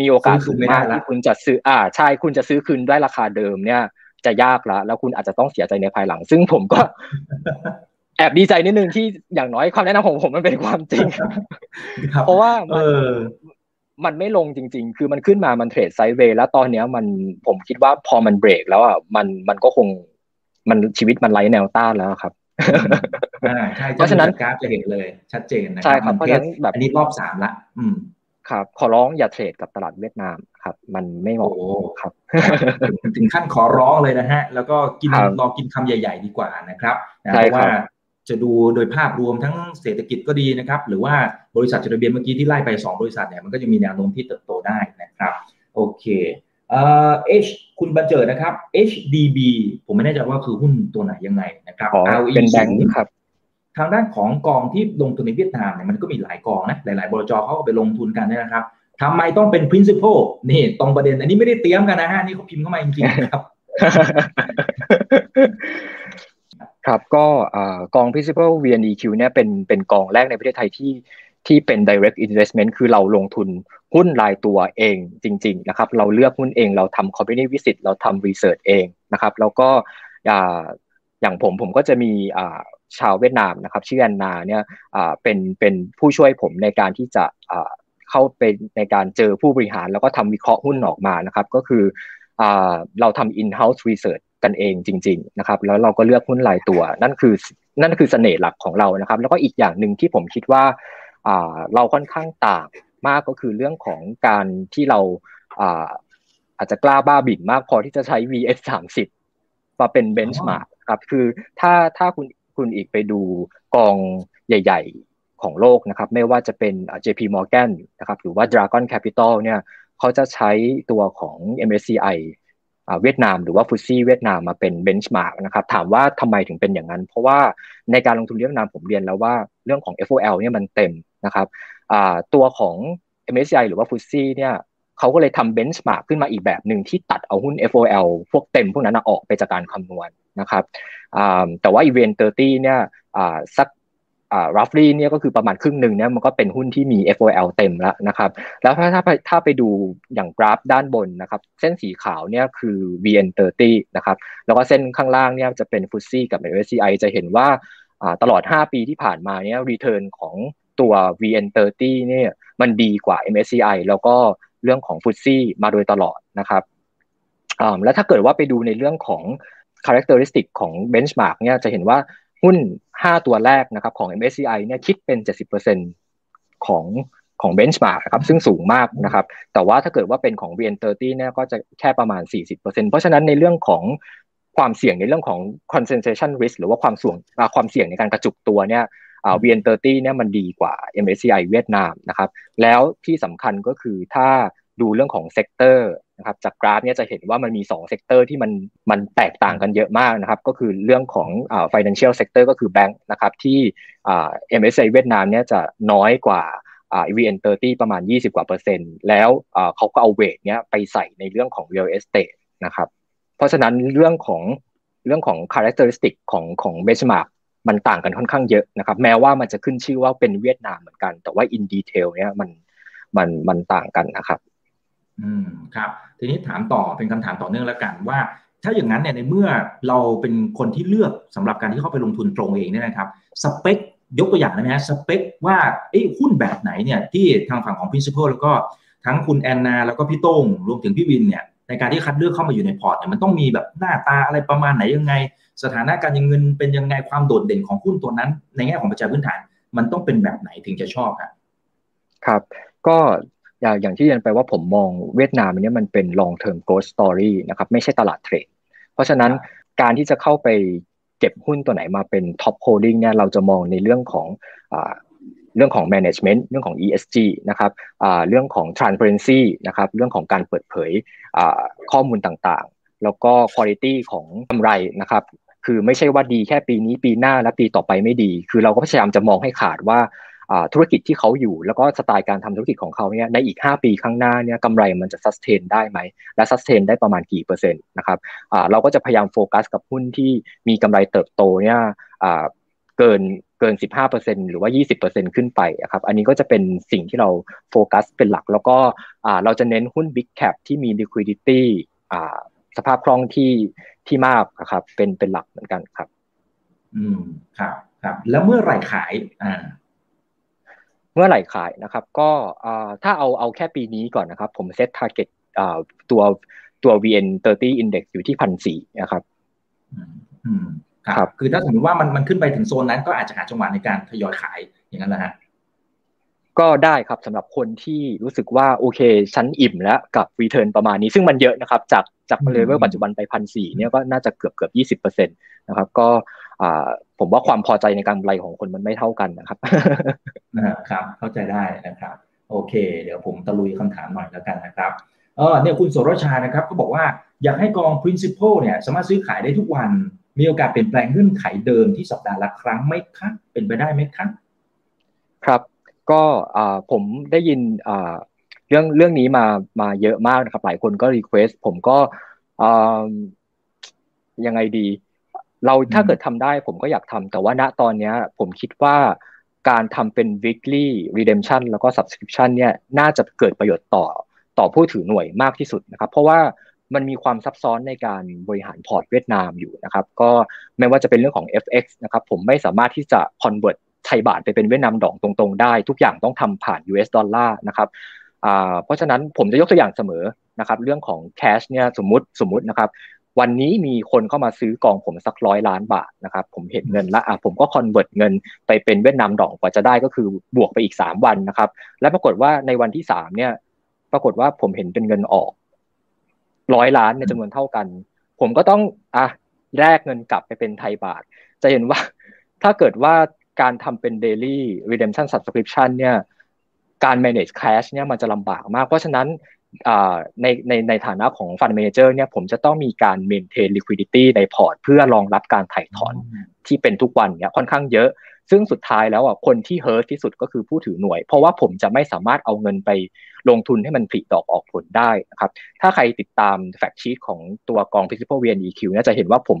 มีโอกาสสูงมากที่คุณจะซื้อ อ่า ใช่ คุณจะซื้อคืนได้ราคาเดิมเนี่ย จะยากละ แล้วคุณอาจจะต้องเสียใจในภายหลัง ซึ่งผมก็แอบดีใจนิดนึงที่อย่างน้อยความแนะนำของผมมันเป็นความจริง เพราะว่ามันมันไม่ลงจริง ๆ คือมันขึ้นมา มันเทรดไซด์เวย์ แล้วตอนเนี้ยมันผมคิดว่าพอมันเบรกแล้วอะ มันมันก็คงมันชีวิตมันไร้แนวต้านแล้วครับ เพราะฉะนั้นกราฟจะเห็นเลย ชัดเจนนะครับใช่ครับเพราะฉะนั้นแบบอันนี้รอบสามละ อืมครับ ขอร้องอย่าเทรดกับตลาดเวียดนามครับ มันไม่เหมาะครับถึงขั้นขอร้องเลยนะฮะ แล้วก็กินรอกินคำใหญ่ ๆ ดีกว่านะครับเพราะว่าจะดูโดยภาพรวมทั้งเศรษฐกิจก็ดีนะครับ หรือว่าบริษัทจดทะเบียนเมื่อกี้ที่ไล่ไป 2 บริษัทเนี่ยมันก็จะมีแนวโน้มที่เติบโตได้นะครับ โอเค เอ่อ H คุณบันเจิดนะครับ HDB ผมไม่แน่ใจว่าคือหุ้นตัวไหนยังไงนะครับ ROE เป็นแบงค์ครับ ทางด้านของกองที่ลงทุนในเวียดนามเนี่ยมันก็มีหลายกองนะ หลาย ๆ บลจเขาก็ไปลงทุนกันนะครับทำไมต้องเป็น principal นี่ตรงประเด็น อันนี้ไม่ได้เตรียมกันนะฮะ นี่เขาพิมพ์เข้ามาจริงๆครับ ครับก็กอง principal VNEQ เนี่ยเป็นเป็นกองแรกในประเทศไทยที่ ที่เป็น direct investment คือเราลงทุนหุ้นรายตัวเองจริงๆนะครับเราเลือกหุ้นเองเราทำ company visit เราทำ research เองนะครับแล้วก็อย่างผมผมก็จะมีชาวเวียดนามนะครับชื่อแอนนาเนี่ยเป็นเป็นผู้ช่วยผมในการที่จะเข้าไปในการเจอผู้บริหาร แล้วก็ทำวิเคราะห์หุ้นออกมานะครับก็คือเราทำ in-house research กันเองจริงๆนะครับแล้วเราก็เลือกหุ้นรายตัว นั่นคือนั่นคือเสน่ห์หลักของเรานะครับ แล้วก็อีกอย่างหนึ่งที่ผมคิดว่า เราค่อนข้างต่างมากก็คือเรื่องของการที่เราอาจจะกล้าบ้าบิ่นมากพอที่จะใช้ VS 30มาเป็นเบนช์มาร์กครับคือถ้าถ้าคุณคุณอีกไปดูกองใหญ่ ๆของโลกนะครับ ไม่ว่าจะเป็น JP Morgan นะครับหรือว่า Dragon Capital เนี่ยเขาจะใช้ตัวของ MSCI เวียดนามหรือว่า FTSE เวียดนามมาเป็น benchmark นะครับถามว่าทำไมถึงเป็นอย่างนั้น เพราะว่าในการลงทุนเวียดนามผมเรียนแล้วว่าเรื่องของ FOL เนี่ยมันเต็มนะครับตัวของ MSCI หรือว่า FTSE เนี่ยเขาก็เลยทำ benchmark ขึ้นมาอีกแบบหนึ่งที่ตัดเอาหุ้น FOL พวกเต็มพวกนั้นออกไปจากการคำนวณนะครับแต่ว่าอีเวนต์เตอร์ตี้เนี่ยสัก อ่า roughly เนี่ยก็คือประมาณครึ่งหนึ่งเนี่ยมันก็เป็นหุ้นที่มี FOL เต็มแล้วนะครับ แล้วถ้าถ้าถ้าไปดูอย่างกราฟด้านบนนะครับ เส้นสีขาวเนี่ยคือ VN30 นะครับ แล้วก็เส้นข้างล่างเนี่ยจะเป็นฟุตซี่กับ MSCI จะเห็นว่าตลอด 5 ปีที่ผ่านมาเนี่ย return ของตัว VN30 เนี่ยมันดีกว่า MSCI แล้วก็เรื่องของฟุตซี่มาโดยตลอดนะครับแล้วถ้าเกิดว่าไปดูในเรื่องของ characteristic ของ benchmark เนี่ยจะเห็นว่า หุ้น 5 ตัวแรกนะครับของ MSCI เนี่ยคิดเป็น 70%ของของ benchmark นะครับซึ่งสูงมากนะครับ แต่ว่าถ้าเกิดว่าเป็นของ VN30 เนี่ยก็จะแค่ประมาณ 40%เพราะฉะนั้นในเรื่องของความเสี่ยงในเรื่องของ concentration risk หรือว่าความเสี่ยงความเสี่ยงในการกระจุกตัวเนี่ย VN30 เนี่ยมันดีกว่า MSCI เวียดนามนะครับ แล้วที่สำคัญก็คือถ้า ดูเรื่องของ sector นะครับจากกราฟเนี่ยจะเห็นว่ามันมี2 sector ที่มันมันแตกต่างกันเยอะมากนะครับ ก็คือเรื่องของอ่า financial sector ก็คือแบงค์นะครับที่อ่า MSCI เวียดนามเนี่ยจะน้อยกว่าอ่า VN30 ประมาณ 20 กว่าเปอร์เซ็นต์แล้วอ่าเขาก็เอา weight เนี้ยไปใส่ในเรื่องของ real estate นะครับ เพราะฉะนั้นเรื่องของเรื่องของ characteristic ของของ benchmark มันต่างกันค่อนข้างเยอะนะครับ แม้ว่ามันจะขึ้นชื่อว่าเป็นเวียดนามเหมือนกัน แต่ว่า in detail เนี่ยมันมันมันต่างกันนะครับ อืมครับทีนี้ถามต่อเป็นคำถามต่อเนื่องแล้วกันว่า ถ้าอย่างนั้นเนี่ยในเมื่อเราเป็นคนที่เลือกสำหรับการที่เข้าไปลงทุนตรงเองเนี่ยนะครับสเปคยกตัวอย่างได้ไหมฮะสเปคว่าไอ้หุ้นแบบไหนเนี่ยที่ทางฝั่งของ principal แล้วก็ทั้งคุณแอนนา แล้วก็พี่โต้งรวมถึงพี่วินเนี่ยในการที่คัดเลือกเข้ามาอยู่ในพอร์ตเนี่ยมันต้องมีแบบหน้าตาอะไรประมาณไหนยังไง สถานะการเงินเป็นยังไงความโดดเด่นของหุ้นตัวนั้น ในแง่ของปัจจัยพื้นฐาน มันต้องเป็นแบบไหนถึงจะชอบครับครับ ก็ อย่างที่เรียนไปว่าผมมองเวียดนามเนี่ยมันเป็น long term growth story นะครับไม่ใช่ตลาดเทรด เพราะฉะนั้นการที่จะเข้าไปเก็บหุ้นตัวไหนมาเป็น top holding เนี่ยเราจะมองในเรื่องของเรื่องของ management เรื่องของ ESG นะครับเรื่องของ transparency นะครับเรื่องของการเปิดเผยข้อมูลต่างๆ แล้วก็ quality ของกำไรนะครับคือไม่ใช่ว่าดีแค่ปีนี้ปีหน้าและปีต่อไปไม่ดี คือเราก็พยายามจะมองให้ขาดว่า ธุรกิจที่เขาอยู่ แล้วก็สไตล์การทำธุรกิจของเขาเนี่ยในอีก 5 ปีข้างหน้าเนี่ยกำไรมันจะ sustain ได้ไหม และ sustain ได้ประมาณกี่เปอร์เซ็นต์นะครับเราก็จะพยายามโฟกัสกับหุ้นที่มีกำไรเติบโตเนี่ยเกินเกิน 15%หรือว่า 20%ขึ้นไปครับ อันนี้ก็จะเป็นสิ่งที่เราโฟกัสเป็นหลัก แล้วก็เราจะเน้นหุ้น Big Cap ที่มี liquidity สภาพคล่องที่ที่มากครับ เป็นเป็นหลักเหมือนกันครับ อืม ครับ ครับ แล้วเมื่อไหร่ขาย อ่า เมื่อไหร่ขายนะครับ ก็ถ้าเอาเอาแค่ปีนี้ก่อนนะครับ ผม set target ตัวตัว VN30 index อยู่ที่พันสี่นะครับอืมครับ คือถ้าสมมติว่ามันมันขึ้นไปถึงโซนนั้นก็อาจจะหาจังหวะในการทยอยขายอย่างนั้นแหละฮะก็ได้ครับสำหรับคนที่รู้สึกว่าโอเคชั้นอิ่มแล้วกับรีเทิร์นประมาณนี้ซึ่งมันเยอะนะครับ จากจากเลเวลปัจจุบันไปพันสี่เนี่ยก็น่าจะเกือบเกือบยี่สิบเปอร์เซ็นตนะครับ ก็ ผมว่าความพอใจในการกำไรของคนมันไม่เท่ากันนะครับนะครับ เข้าใจได้นะครับ โอเค เดี๋ยวผมตะลุยคำถามหน่อยแล้วกันนะครับเออเนี่ยคุณโสรชานะครับก็บอกว่าอยากให้กอง principal เนี่ยสามารถซื้อขายได้ทุกวัน มีโอกาสเปลี่ยนแปลงเงื่อนไขเดิมที่สัปดาห์ละครั้งไหมคะเป็นไปได้ไหมคะครับก็ผมได้ยินเรื่องเรื่องนี้มามาเยอะมากนะครับ หลายคนก็ request ผมก็ยังไงดี เราถ้าเกิดทำได้ผมก็อยากทำแต่ว่าณตอนนี้ผมคิดว่าการทำเป็น weekly redemption แล้วก็ subscription เนี่ยน่าจะเกิดประโยชน์ต่อต่อผู้ถือหน่วยมากที่สุดนะครับเพราะว่ามันมีความซับซ้อนในการบริหาร port เวียดนามอยู่นะครับก็ไม่ว่าจะเป็นเรื่องของ FX นะครับผมไม่สามารถที่จะ convert ไทยบาทไปเป็นเวียดนามดองตรงๆได้ ทุกอย่างต้องทำผ่าน US ดอลลาร์นะครับเพราะฉะนั้นผมจะยกตัวอย่างเสมอนะครับเรื่องของ cash เนี่ยสมมติสมมตินะครับ วันนี้มีคนเข้ามาซื้อกองผมสักร้อยล้านบาทนะครับ ผมเห็นเงินละอะผมก็ convert เงินไปเป็นเวียดนามดองกว่าจะได้ก็คือบวกไปอีกสามวันนะครับ และปรากฏว่าในวันที่สามเนี่ย ปรากฏว่าผมเห็นเป็นเงินออกร้อยล้านในจำนวนเท่ากัน ผมก็ต้องอะแลกเงินกลับไปเป็นไทยบาท จะเห็นว่าถ้าเกิดว่าการทำเป็น daily redemption subscription เนี่ยการ manage cash เนี่ยมันจะลำบากมาก เพราะฉะนั้น ในในในฐานะของ fund manager เนี่ยผมจะต้องมีการ maintain liquidity ใน port เพื่อรองรับการไถ่ถอนที่เป็นทุกวันเนี่ยค่อนข้างเยอะ ซึ่งสุดท้ายแล้วอะคนที่ hurt ที่สุดก็คือผู้ถือหน่วย เพราะว่าผมจะไม่สามารถเอาเงินไปลงทุนให้มันผลิดอกออกผลได้นะครับถ้าใครติดตาม fact sheet ของตัวกอง principal VNEQ เนี่ยจะเห็นว่าผม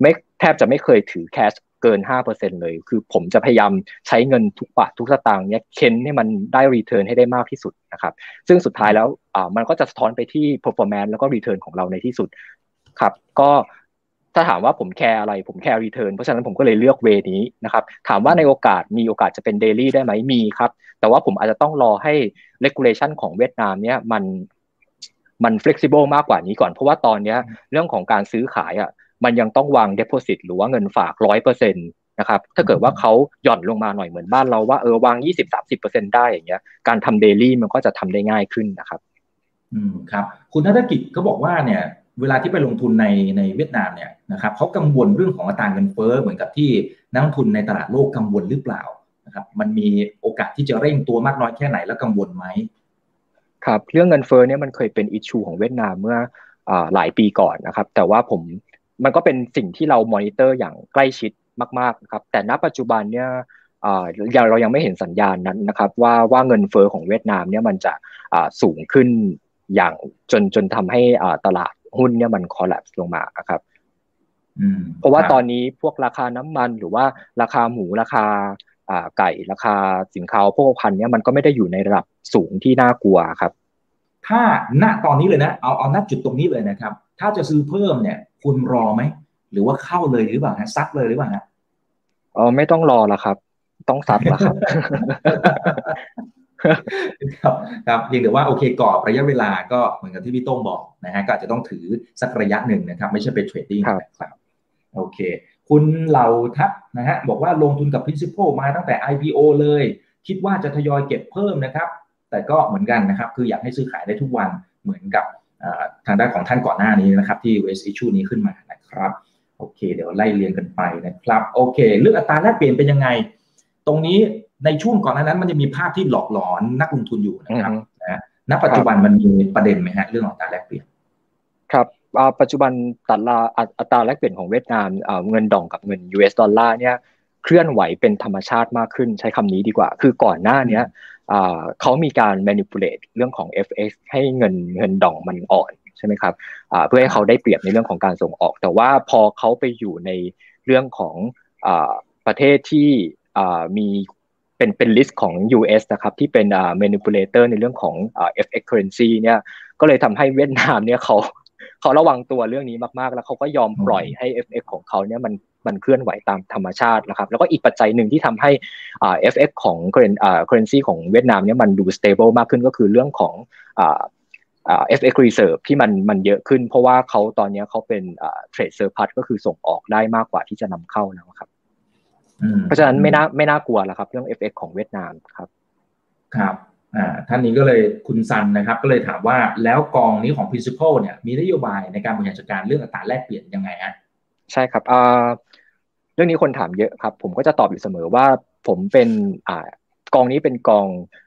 ไม่แทบจะไม่เคยถือ cash เกิน 5%เลย คือผมจะพยายามใช้เงินทุกบาททุกสตางค์เนี่ยเค้นให้มันได้ return ให้ได้มากที่สุดนะครับ ซึ่งสุดท้ายแล้วอ่ามันก็จะสะท้อนไปที่ performance แล้วก็ return ของเราในที่สุดครับ ก็ถ้าถามว่าผม care อะไร ผม care return เพราะฉะนั้นผมก็เลยเลือก way นี้นะครับ ถามว่าในโอกาสมีโอกาสจะเป็น daily ได้ไหมมีครับ แต่ว่าผมอาจจะต้องรอให้ regulation ของเวียดนามเนี่ยมันมัน flexible มากกว่านี้ก่อน เพราะว่าตอนนี้เรื่องของการซื้อขายอะ มันยังต้องวาง deposit หรือว่าเงินฝากร้อยเปอร์เซ็นตนะครับถ้าเกิดว่าเขาหย่อนลงมาหน่อยเหมือนบ้านเราว่าเออวางยี่สิบสามสิบเปอร์เซ็นได้อย่างเงี้ยการทำเดลี่มันก็จะทำได้ง่ายขึ้นนะครับ อืมครับ คุณนัฐกิจก็บอกว่าเนี่ย เวลาที่ไปลงทุนในในเวียดนามเนี่ยนะครับเขากังวลเรื่องของอัตราเงินเฟ้อเหมือนกับที่นักลงทุนในตลาดโลกกังวลหรือเปล่านะครับมันมีโอกาสที่จะเร่งตัวมากน้อยแค่ไหนแล้วกังวลไหมครับเรื่องเงินเฟ้อเนี่ยมันเคยเป็นอิชชูของเวียดนามเมื่อหลายปีก่อนนะครับ แต่ว่าผม มันก็เป็นสิ่งที่เรามอนิเตอร์อย่างใกล้ชิดมากๆครับแต่ณปัจจุบันเนี่ยเรายังไม่เห็นสัญญาณนั้นนะครับ ว่าว่าเงินเฟอ้อของเวียดนามเนี่ยมันจะสูงขึ้นอย่างจนจนทำให้ตลาดหุ้นเนี่ยมันคอลลัปส์ลงมาครับเพราะว่าตอนนี้พวกราคาน้ำมันหรือว่าราคาหมูราคาไก่ราคาสินค้าพวกพันเนี่ยมันก็ไม่ได้อยู่ในระดับสูงที่น่ากลัวครับ ถ้าณตอนนี้เลยนะ เอาเอาณจุดตรงนี้เลยนะครับ ถ้าจะซื้อเพิ่มเนี่ย คุณรอไหม หรือว่าเข้าเลยหรือเปล่าฮะซัดเลยหรือเปล่าฮะอ๋อไม่ต้องรอละครับ ต้องซัดละครับครับครับเพียงแต่ว่าโอเคกรอบระยะเวลาก็เหมือนกับที่พี่โต้งบอกนะฮะก็อาจจะต้องถือสักระยะหนึ่งนะครับ ไม่ใช่เป็นเทรดดิ้งนะครับโอเค คุณเหล่าทัพนะฮะบอกว่าลงทุนกับ principal มาตั้งแต่ IPO เลย คิดว่าจะทยอยเก็บเพิ่มนะครับ แต่ก็เหมือนกันนะครับ คืออยากให้ซื้อขายได้ทุกวันเหมือนกับทางด้านของท่านก่อนหน้านี้นะครับที่ West Issue นี้ขึ้นมานะครับโอเค เดี๋ยวไล่เรียงกันไปนะครับโอเค เรื่องอัตราแลกเปลี่ยนเป็นยังไง ตรงนี้ในช่วงก่อนนั้นมันจะมีภาพที่หลอกหลอนนักลงทุนอยู่นะครับนะณปัจจุบันมันมีประเด็นไหมฮะเรื่องอัตราแลกเปลี่ยนครับปัจจุบันตัดลาอัตราแลกเปลี่ยนของเวียดนามเงินดองกับเงิน US ดอลลาร์เนี่ยเคลื่อนไหวเป็นธรรมชาติมากขึ้นใช้คำนี้ดีกว่า คือก่อนหน้านี้ เขามีการ manipulate เรื่องของ FX ให้เงินเงินดองมันอ่อนใช่ไหมครับเพื่อให้เขาได้เปรียบในเรื่องของการส่งออก แต่ว่าพอเขาไปอยู่ในเรื่องของประเทศที่มีเป็นเป็น list ของ US นะครับที่เป็น manipulator ในเรื่องของ FX currency เนี่ยก็เลยทำให้เวียดนามเนี่ยเขา เขาระวังตัวเรื่องนี้มากๆ แล้วเขาก็ยอมปล่อยให้ FX ของเขาเนี่ยมันมันเคลื่อนไหวตามธรรมชาตินะครับ แล้วก็อีกปัจจัยหนึ่งที่ทำให้ FX ของ currency ของเวียดนามเนี่ยมันดู stable มากขึ้นก็คือเรื่องของ FX reserve ที่มันมันเยอะขึ้น เพราะว่าเขาตอนนี้เขาเป็น trade surplus ก็คือส่งออกได้มากกว่าที่จะนำเข้าแล้วครับเพราะฉะนั้นไม่น่าไม่น่ากลัวแล้วครับ เรื่อง FX ของเวียดนามครับ ครับอ่า ท่านนี้ก็เลยคุณซันนะครับก็เลยถามว่าแล้วกองนี้ของ principal เนี่ยมีนโยบายในการบริหารจัดการเรื่องอัตราแลกเปลี่ยนยังไงฮะใช่ครับเรื่องนี้คนถามเยอะครับ ผมก็จะตอบอยู่เสมอว่าผมเป็นอกองนี้เป็นกอง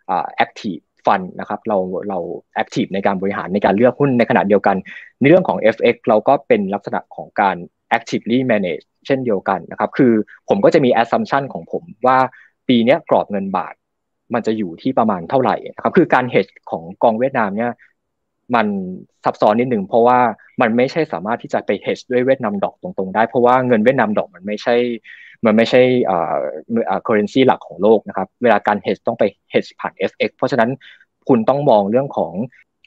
อ active ฟันนะครับเราเราแอคทีฟในการบริหารในการเลือกหุ้นในขณะเดียวกัน ในเรื่องของ FX เราก็เป็นลักษณะของการ actively manage เช่นเดียวกันนะครับคือผมก็จะมี assumption ของผมว่าปีนี้กรอบเงินบาท มันจะอยู่ที่ประมาณเท่าไหร่นะครับคือการ hedge ของกองเวียดนามเนี่ยมันซับซ้อนนิดหนึ่งเพราะว่ามันไม่ใช่สามารถที่จะไป hedge ด้วยเวียดนามดอกตรงๆ ได้เพราะว่าเงินเวียดนามดอกมันไม่ใช่ มันไม่ใช่อ่าอ่า currency หลักของโลกนะครับ เวลาการ hedge ต้องไป hedge ผ่าน FX เพราะฉะนั้นคุณต้องมองเรื่องของ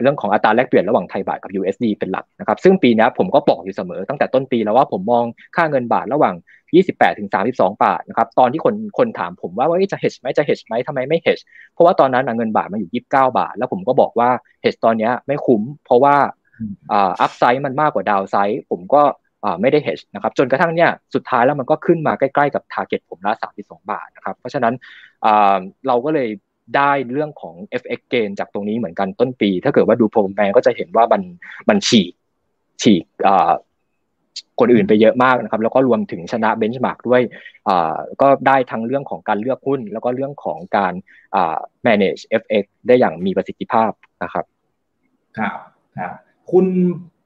เรื่องของอัตราแลกเปลี่ยนระหว่างไทยบาทกับ USD เป็นหลักนะครับ ซึ่งปีนี้ผมก็บอกอยู่เสมอตั้งแต่ต้นปีแล้วว่าผมมองค่าเงินบาทระหว่าง 28ถึง32 บาทนะครับตอนที่คนคนถามผมว่าว่าจะ hedge ไหมจะ hedge ไหมทำไมไม่ hedge เพราะว่าตอนนั้นเงินบาทมันอยู่ 29 บาท แล้วผมก็บอกว่า hedge ตอนนี้ไม่คุ้ม เพราะว่าอัพไซด์มันมากกว่าดาวไซด์ผมก็ไม่ได้ hedge นะครับจนกระทั่งเนี่ยสุดท้ายแล้วมันก็ขึ้นมาใกล้ๆกับ target ผมละ32 บาทนะครับเพราะฉะนั้นเราก็เลยได้เรื่องของ FX gain จากตรงนี้เหมือนกันต้นปี ถ้าเกิดว่าดูโปรแกรมก็จะเห็นว่ามันมันฉีกฉีก คนอื่นไปเยอะมากนะครับ แล้วก็รวมถึงชนะเบนช์มาร์กด้วยก็ได้ทั้งเรื่องของการเลือกหุ้น แล้วก็เรื่องของการ manage FX ได้อย่างมีประสิทธิภาพนะครับครับครับคุณ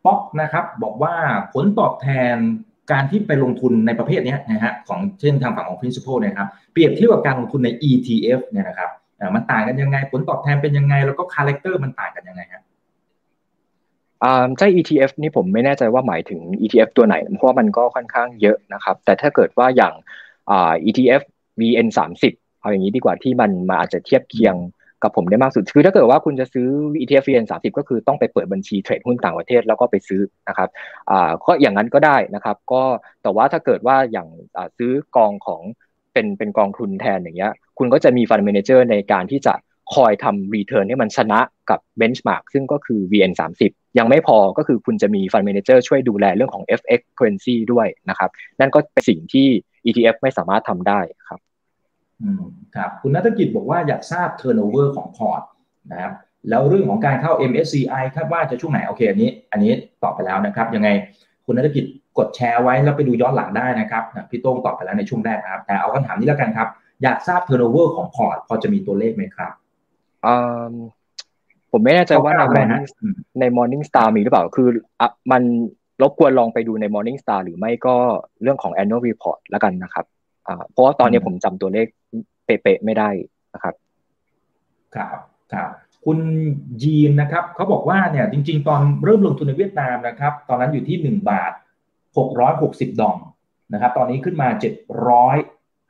ป๊อกนะครับบอกว่าผลตอบแทนการที่ไปลงทุนในประเภทนี้นะฮะของเช่นทางฝั่งของ principal เนี่ยครับเปรียบเทียบกับการลงทุนใน ETF เนี่ยนะครับมันต่างกันยังไงผลตอบแทนเป็นยังไง แล้วก็ character มันต่างกันยังไงครับ อ่าใช่ ETF นี่ผมไม่แน่ใจว่าหมายถึง ETF ตัวไหน เพราะว่ามันก็ค่อนข้างเยอะนะครับ แต่ถ้าเกิดว่าอย่างอ่า ETF VN 30เอาอย่างนี้ดีกว่าที่มันมาอาจจะเทียบเคียงกับผมได้มากสุด คือถ้าเกิดว่าคุณจะซื้อ ETF VN 30ก็คือต้องไปเปิดบัญชี trade หุ้นต่างประเทศแล้วก็ไปซื้อนะครับอ่าก็อย่างนั้นก็ได้นะครับ ก็แต่ว่าถ้าเกิดว่าอย่างซื้อกองของเป็นเป็นกองทุนแทนอย่างเงี้ย คุณก็จะมี fund manager ในการที่จะคอยทำ return ให้มันชนะกับ benchmark ซึ่งก็คือ VN 30 ยังไม่พอก็คือคุณจะมี fund manager ช่วยดูแลเรื่องของ FX currency ด้วยนะครับ นั่นก็เป็นสิ่งที่ ETF ไม่สามารถทำได้ครับอืมครับคุณนัฐกิจบอกว่าอยากทราบ turnover ของพอร์ตนะครับแล้วเรื่องของการเข้า MSCI คาดว่าจะช่วงไหนโอเคอันนี้ อันนี้ตอบไปแล้วนะครับยังไงคุณนัฐกิจกดแชร์ไว้แล้วไปดูย้อนหลังได้นะครับพี่โต้งตอบไปแล้วในช่วงแรกนะครับ แต่เอาคำถามนี้แล้วกันครับ อยากทราบ turnover ของพอร์ตพอจะมีตัวเลขไหมครับ ผมไม่แน่ใจว่าใน Morning ใน Morning Star มีหรือเปล่า คืออะมันรบกวนลองไปดูใน Morning Star หรือไม่ก็เรื่องของ Annual Report แล้วกันนะครับอ่าเพราะว่าตอนนี้ผมจำตัวเลขเป๊ะๆไม่ได้นะครับ ครับครับคุณยีนนะครับเขาบอกว่าเนี่ยจริง ๆ ตอนเริ่มลงทุนในเวียดนามนะครับ ตอนนั้นอยู่ที่หนึ่งบาทหกร้อยหกสิบดองนะครับ ตอนนี้ขึ้นมาเจ็ดร้อย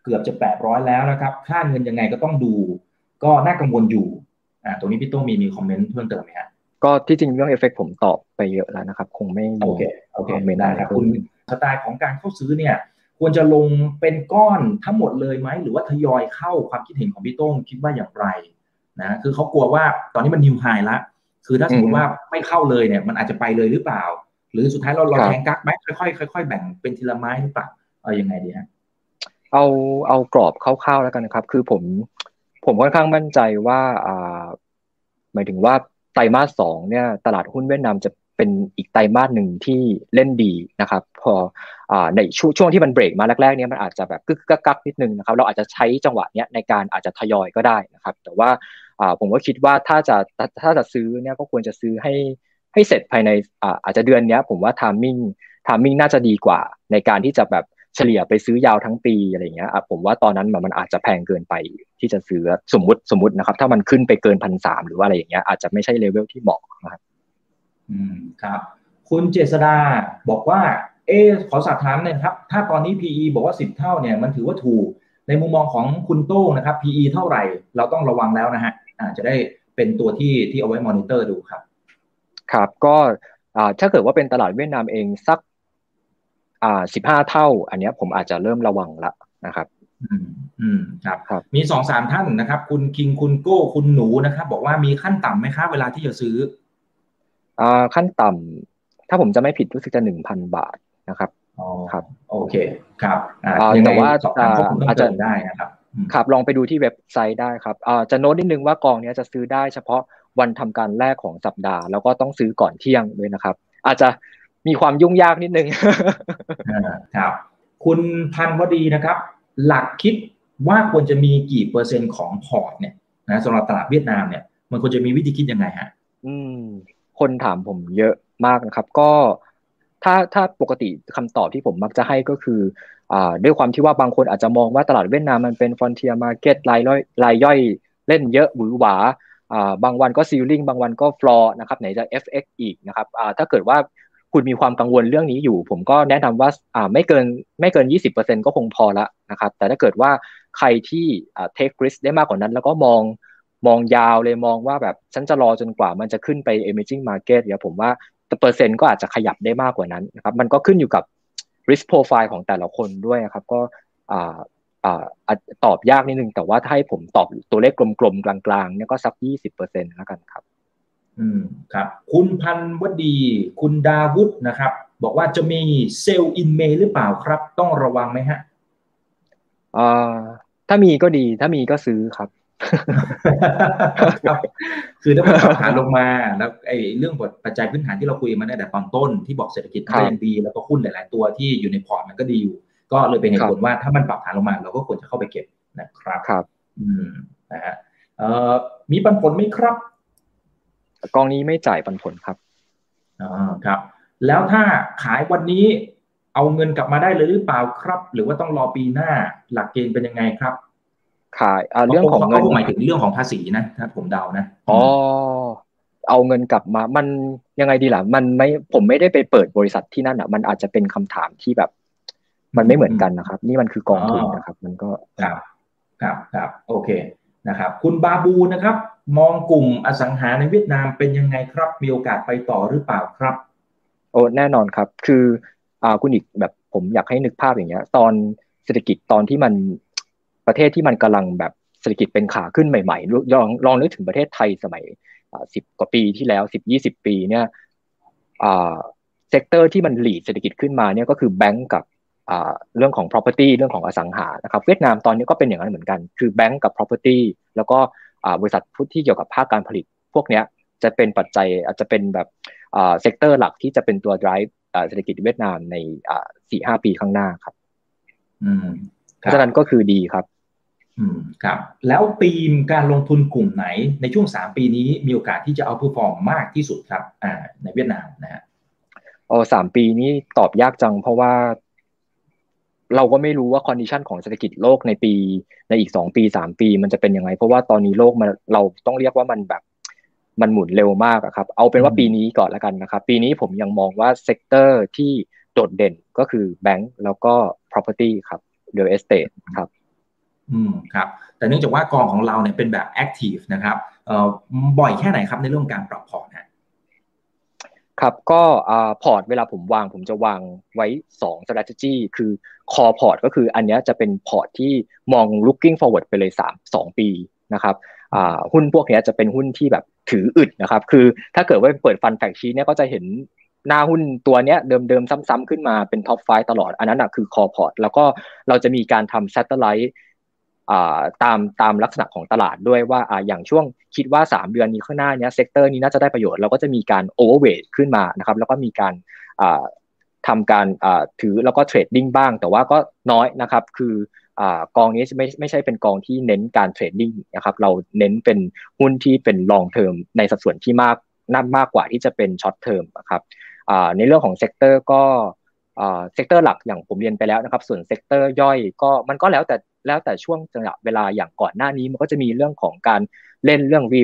เกือบจะแปดร้อยแล้วนะครับ ค่าเงินยังไงก็ต้องดู ก็น่ากังวลอยู่ อ่าตรงนี้พี่ต้องมีมีคอมเมนต์เพิ่มเติมไหมฮะก็ที่จริงเรื่องเอฟเฟกผมตอบไปเยอะแล้วนะครับ คงไม่โอเคโอเคไม่ได้ครับคุณสไตล์ของการเข้าซื้อเนี่ย ควรจะลงเป็นก้อนทั้งหมดเลยไหม หรือว่าทยอยเข้าความคิดเห็นของพี่ต้งคิดว่าอย่างไรนะคือเขากลัวว่าตอนนี้มันนิวไฮละคือถ้าสมมติว่าไม่เข้าเลยเนี่ย มันอาจจะไปเลยหรือเปล่า หรือสุดท้ายเราเราแทงกักไหมค่อยๆค่อยๆแบ่งเป็นทีละไม้หรือเปล่าเอายังไงดีฮะเอาเอากรอบคร่าวๆแล้วกันนะครับ คือผม ผมค่อนข้างมั่นใจว่าอ่าหมายถึงว่าไตรมาสสองเนี่ยตลาดหุ้นเวียดนามจะเป็นอีกไตรมาสหนึ่งที่เล่นดีนะครับ พอในช่วงช่วงที่มันเบรกมาแรกๆเนี้ยมันอาจจะแบบกึกกักนิดนึงนะครับ เราอาจจะใช้จังหวะเนี้ยในการอาจจะทยอยก็ได้นะครับ แต่ว่าผมก็คิดว่าถ้าจะถ้าจะซื้อเนี่ยก็ควรจะซื้อให้ให้เสร็จภายในอาจจะเดือนนี้ผมว่า timing timing น่าจะดีกว่าในการที่จะแบบ เฉลี่ยไปซื้อยาวทั้งปีอะไรเงี้ยผมว่าตอนนั้นมันอาจจะแพงเกินไปที่จะซื้อสมมติสมมตินะครับ ถ้ามันขึ้นไปเกินพันสามหรือว่าอะไรอย่างเงี้ยอาจจะไม่ใช่เลเวลที่เหมาะนะครับอืมครับ คุณเจษดาบอกว่า เอขอสอบถามหน่อยครับ ถ้าตอนนี้ PE บอกว่าสิบเท่าเนี่ยมันถือว่าถูกในมุมมองของคุณโต้งนะครับ PE เท่าไหร่ เราต้องระวังแล้วนะฮะอาจจะได้เป็นตัวที่ที่เอาไว้มอนิเตอร์ดูครับ ครับก็ถ้าเกิดว่าเป็นตลาดเวียดนามเองสัก อ่าสิบห้าเท่า อันนี้ผมอาจจะเริ่มระวังละนะครับอืมอืมครับครับ มีสองสามท่านนะครับ คุณคิงคุณโก้คุณหนูนะครับ บอกว่ามีขั้นต่ำไหมครับเวลาที่จะซื้อขั้นต่ำถ้าผมจะไม่ผิดรู้สึกจะหนึ่งพันบาทนะครับอ๋อครับ โอเคครับแต่ว่าอาจจะได้นะครับครับลองไปดูที่เว็บไซต์ได้ครับจะโน้ตนิดนึงว่ากองนี้จะซื้อได้เฉพาะวันทำการแรกของสัปดาห์ แล้วก็ต้องซื้อก่อนเที่ยงด้วยนะครับ อาจจะ มีความยุ่งยากนิดนึงครับ คุณพันวดีนะครับ หลักคิดว่าควรจะมีกี่เปอร์เซ็นต์ของ port เนี่ยนะสำหรับตลาดเวียดนามเนี่ย มันควรจะมีวิธีคิดยังไงฮะอืม คนถามผมเยอะมากนะครับ ก็ถ้าถ้าปกติคำตอบที่ผมมักจะให้ก็คืออ่าด้วยความที่ว่าบางคนอาจจะมองว่าตลาดเวียดนามมันเป็น frontier market รายย่อยรายย่อยเล่นเยอะหวือหวาอ่าบางวันก็ ceiling บางวันก็ฟลอร์นะครับไหนจะ FX อีกนะครับอ่าถ้าเกิดว่า คุณมีความกังวลเรื่องนี้อยู่ ผมก็แนะนำว่าอ่าไม่เกินไม่เกิน 20%ก็คงพอละนะครับ แต่ถ้าเกิดว่าใครที่อ่า take risk ได้มากกว่านั้น แล้วก็มองมองยาวเลยมองว่าแบบฉันจะรอจนกว่ามันจะขึ้นไป emerging market เดี๋ยวผมว่าเปอร์เซ็นต์ก็อาจจะขยับได้มากกว่านั้นนะครับ มันก็ขึ้นอยู่กับ risk profile ของแต่ละคนด้วยนะครับ ก็อ่าอ่าตอบยากนิดนึง แต่ว่าถ้าให้ผมตอบตัวเลขกลมๆกลางๆเนี่ยก็สักยี่สิบเปอร์เซ็นต์แล้วกันครับ อืมครับคุณพันวดี คุณดาวุฒนะครับ บอกว่าจะมีเซลล์อินเมย์หรือเปล่าครับ ต้องระวังไหมฮะอ่าถ้ามีก็ดี ถ้ามีก็ซื้อครับคือถ้ามันปรับฐานลงมาแล้วไอ้เรื่องปัจจัยพื้นฐานที่เราคุยมาตั้งแต่ตอนต้นที่บอกเศรษฐกิจก็ยังดี แล้วก็หุ้นหลาย ๆ ตัวที่อยู่ในพอร์ตมันก็ดีอยู่ ก็เลยเป็นเหตุผลว่าถ้ามันปรับฐานลงมา เราก็ควรจะเข้าไปเก็บนะครับครับ อืมนะฮะเอ่อมีปันผลไหมครับ กองนี้ไม่จ่ายปันผลครับอ๋อครับ แล้วถ้าขายวันนี้เอาเงินกลับมาได้เลยหรือเปล่าครับ หรือว่าต้องรอปีหน้าหลักเกณฑ์เป็นยังไงครับ ขายเรื่องของเงินหมายถึงเรื่องของภาษีนะถ้าผมเดานะอ๋อเอาเงินกลับมา มันยังไงดีล่ะ มันไม่ ผมไม่ได้ไปเปิดบริษัทที่นั่นอะ มันอาจจะเป็นคำถามที่แบบ มันไม่เหมือนกันนะครับ นี่มันคือกองทุนนะครับ มันก็ ครับ ครับ ครับ โอเค นะครับ คุณบาบูนะครับ มองกลุ่มอสังหาในเวียดนามเป็นยังไงครับ มีโอกาสไปต่อหรือเปล่าครับ โอ้แน่นอนครับ คืออ่าคุณอีกแบบผมอยากให้นึกภาพอย่างเงี้ย ตอนเศรษฐกิจตอนที่มันประเทศที่มันกำลังแบบเศรษฐกิจเป็นขาขึ้นใหม่ๆลองลองนึกถึงประเทศไทยสมัยสิบกว่าปีที่แล้วสิบยี่สิบปีเนี่ยอ่า sector ที่มัน lead เศรษฐกิจขึ้นมาเนี่ยก็คือแบงก์กับเรื่องของ property เรื่องของอสังหานะครับเวียดนามตอนนี้ก็เป็นอย่างนั้นเหมือนกัน คือแบงก์กับ property แล้วก็ บริษัทพวกที่เกี่ยวกับภาคการผลิต พวกนี้จะเป็นปัจจัยอาจจะเป็นแบบ sector หลักที่จะเป็นตัว drive เศรษฐกิจเวียดนามในสี่ห้าปีข้างหน้าครับอืมเพราะฉะนั้นก็คือดีครับ อืมครับ แล้วธีมการลงทุนกลุ่มไหนในช่วงสามปีนี้มีโอกาสที่จะ outperform มากที่สุดครับ อ่า ในเวียดนามนะฮะอ๋อสามปีนี้ตอบยากจังเพราะว่า เราก็ไม่รู้ว่า condition ของเศรษฐกิจโลกในปี ในอีกสองปีสามปี มันจะเป็นยังไง เพราะว่าตอนนี้โลกมันเราต้องเรียกว่ามันแบบมันหมุนเร็วมากครับ เอาเป็นว่าปีนี้ก่อนแล้วกันนะครับ ปีนี้ผมยังมองว่า sector ที่โดดเด่นก็คือแบงก์แล้วก็ property ครับ real estate ครับอืมครับแต่เนื่องจากว่ากองของเราเนี่ยเป็นแบบ active นะครับเอ่อบ่อยแค่ไหนครับในเรื่องการปรับพอร์ตฮะ ครับก็พอร์ตเวลาผมวางผมจะวางไว้2 strategy คือ core port ก็คืออันนี้จะเป็นพอร์ตที่มอง looking forward ไปเลย3 2 ปีนะครับหุ้นพวกนี้จะเป็นหุ้นที่แบบถืออึดนะครับ คือถ้าเกิดว่าเปิด fund fact sheet เนี่ยก็จะเห็นหน้าหุ้นตัวเนี้ยเดิมๆซ้ำๆขึ้นมาเป็น top five ตลอด อันนั้นคือ core port แล้วก็เราจะมีการทำ satellite ต ตามตามลักษณะของตลาดด้วยว่าอย่างช่วงคิดว่า 3 เดือนนี้ข้างหน้านี้ sector นี้น่าจะได้ประโยชน์เราก็จะมีการ overweight ขึ้นมานะครับแล้วก็มีการทำการถือแล้วก็ trading บ้าง แต่ว่าก็น้อยนะครับ คือกองนี้ไม่ไม่ใช่เป็นกองที่เน้นการ trading นะครับเราเน้นเป็นหุ้นที่เป็น long term ในสัดส่วนที่มากน่ามากกว่าที่จะเป็น short term นะครับในเรื่องของ sector ก็ sector หลักอย่างผมเรียนไปแล้วนะครับ ส่วน sector ย่อยก็มันก็แล้วแต่ แล้วแต่ช่วงจังหวะเวลาอย่างก่อนหน้านี้มันก็จะมีเรื่องของการเล่นเรื่อง re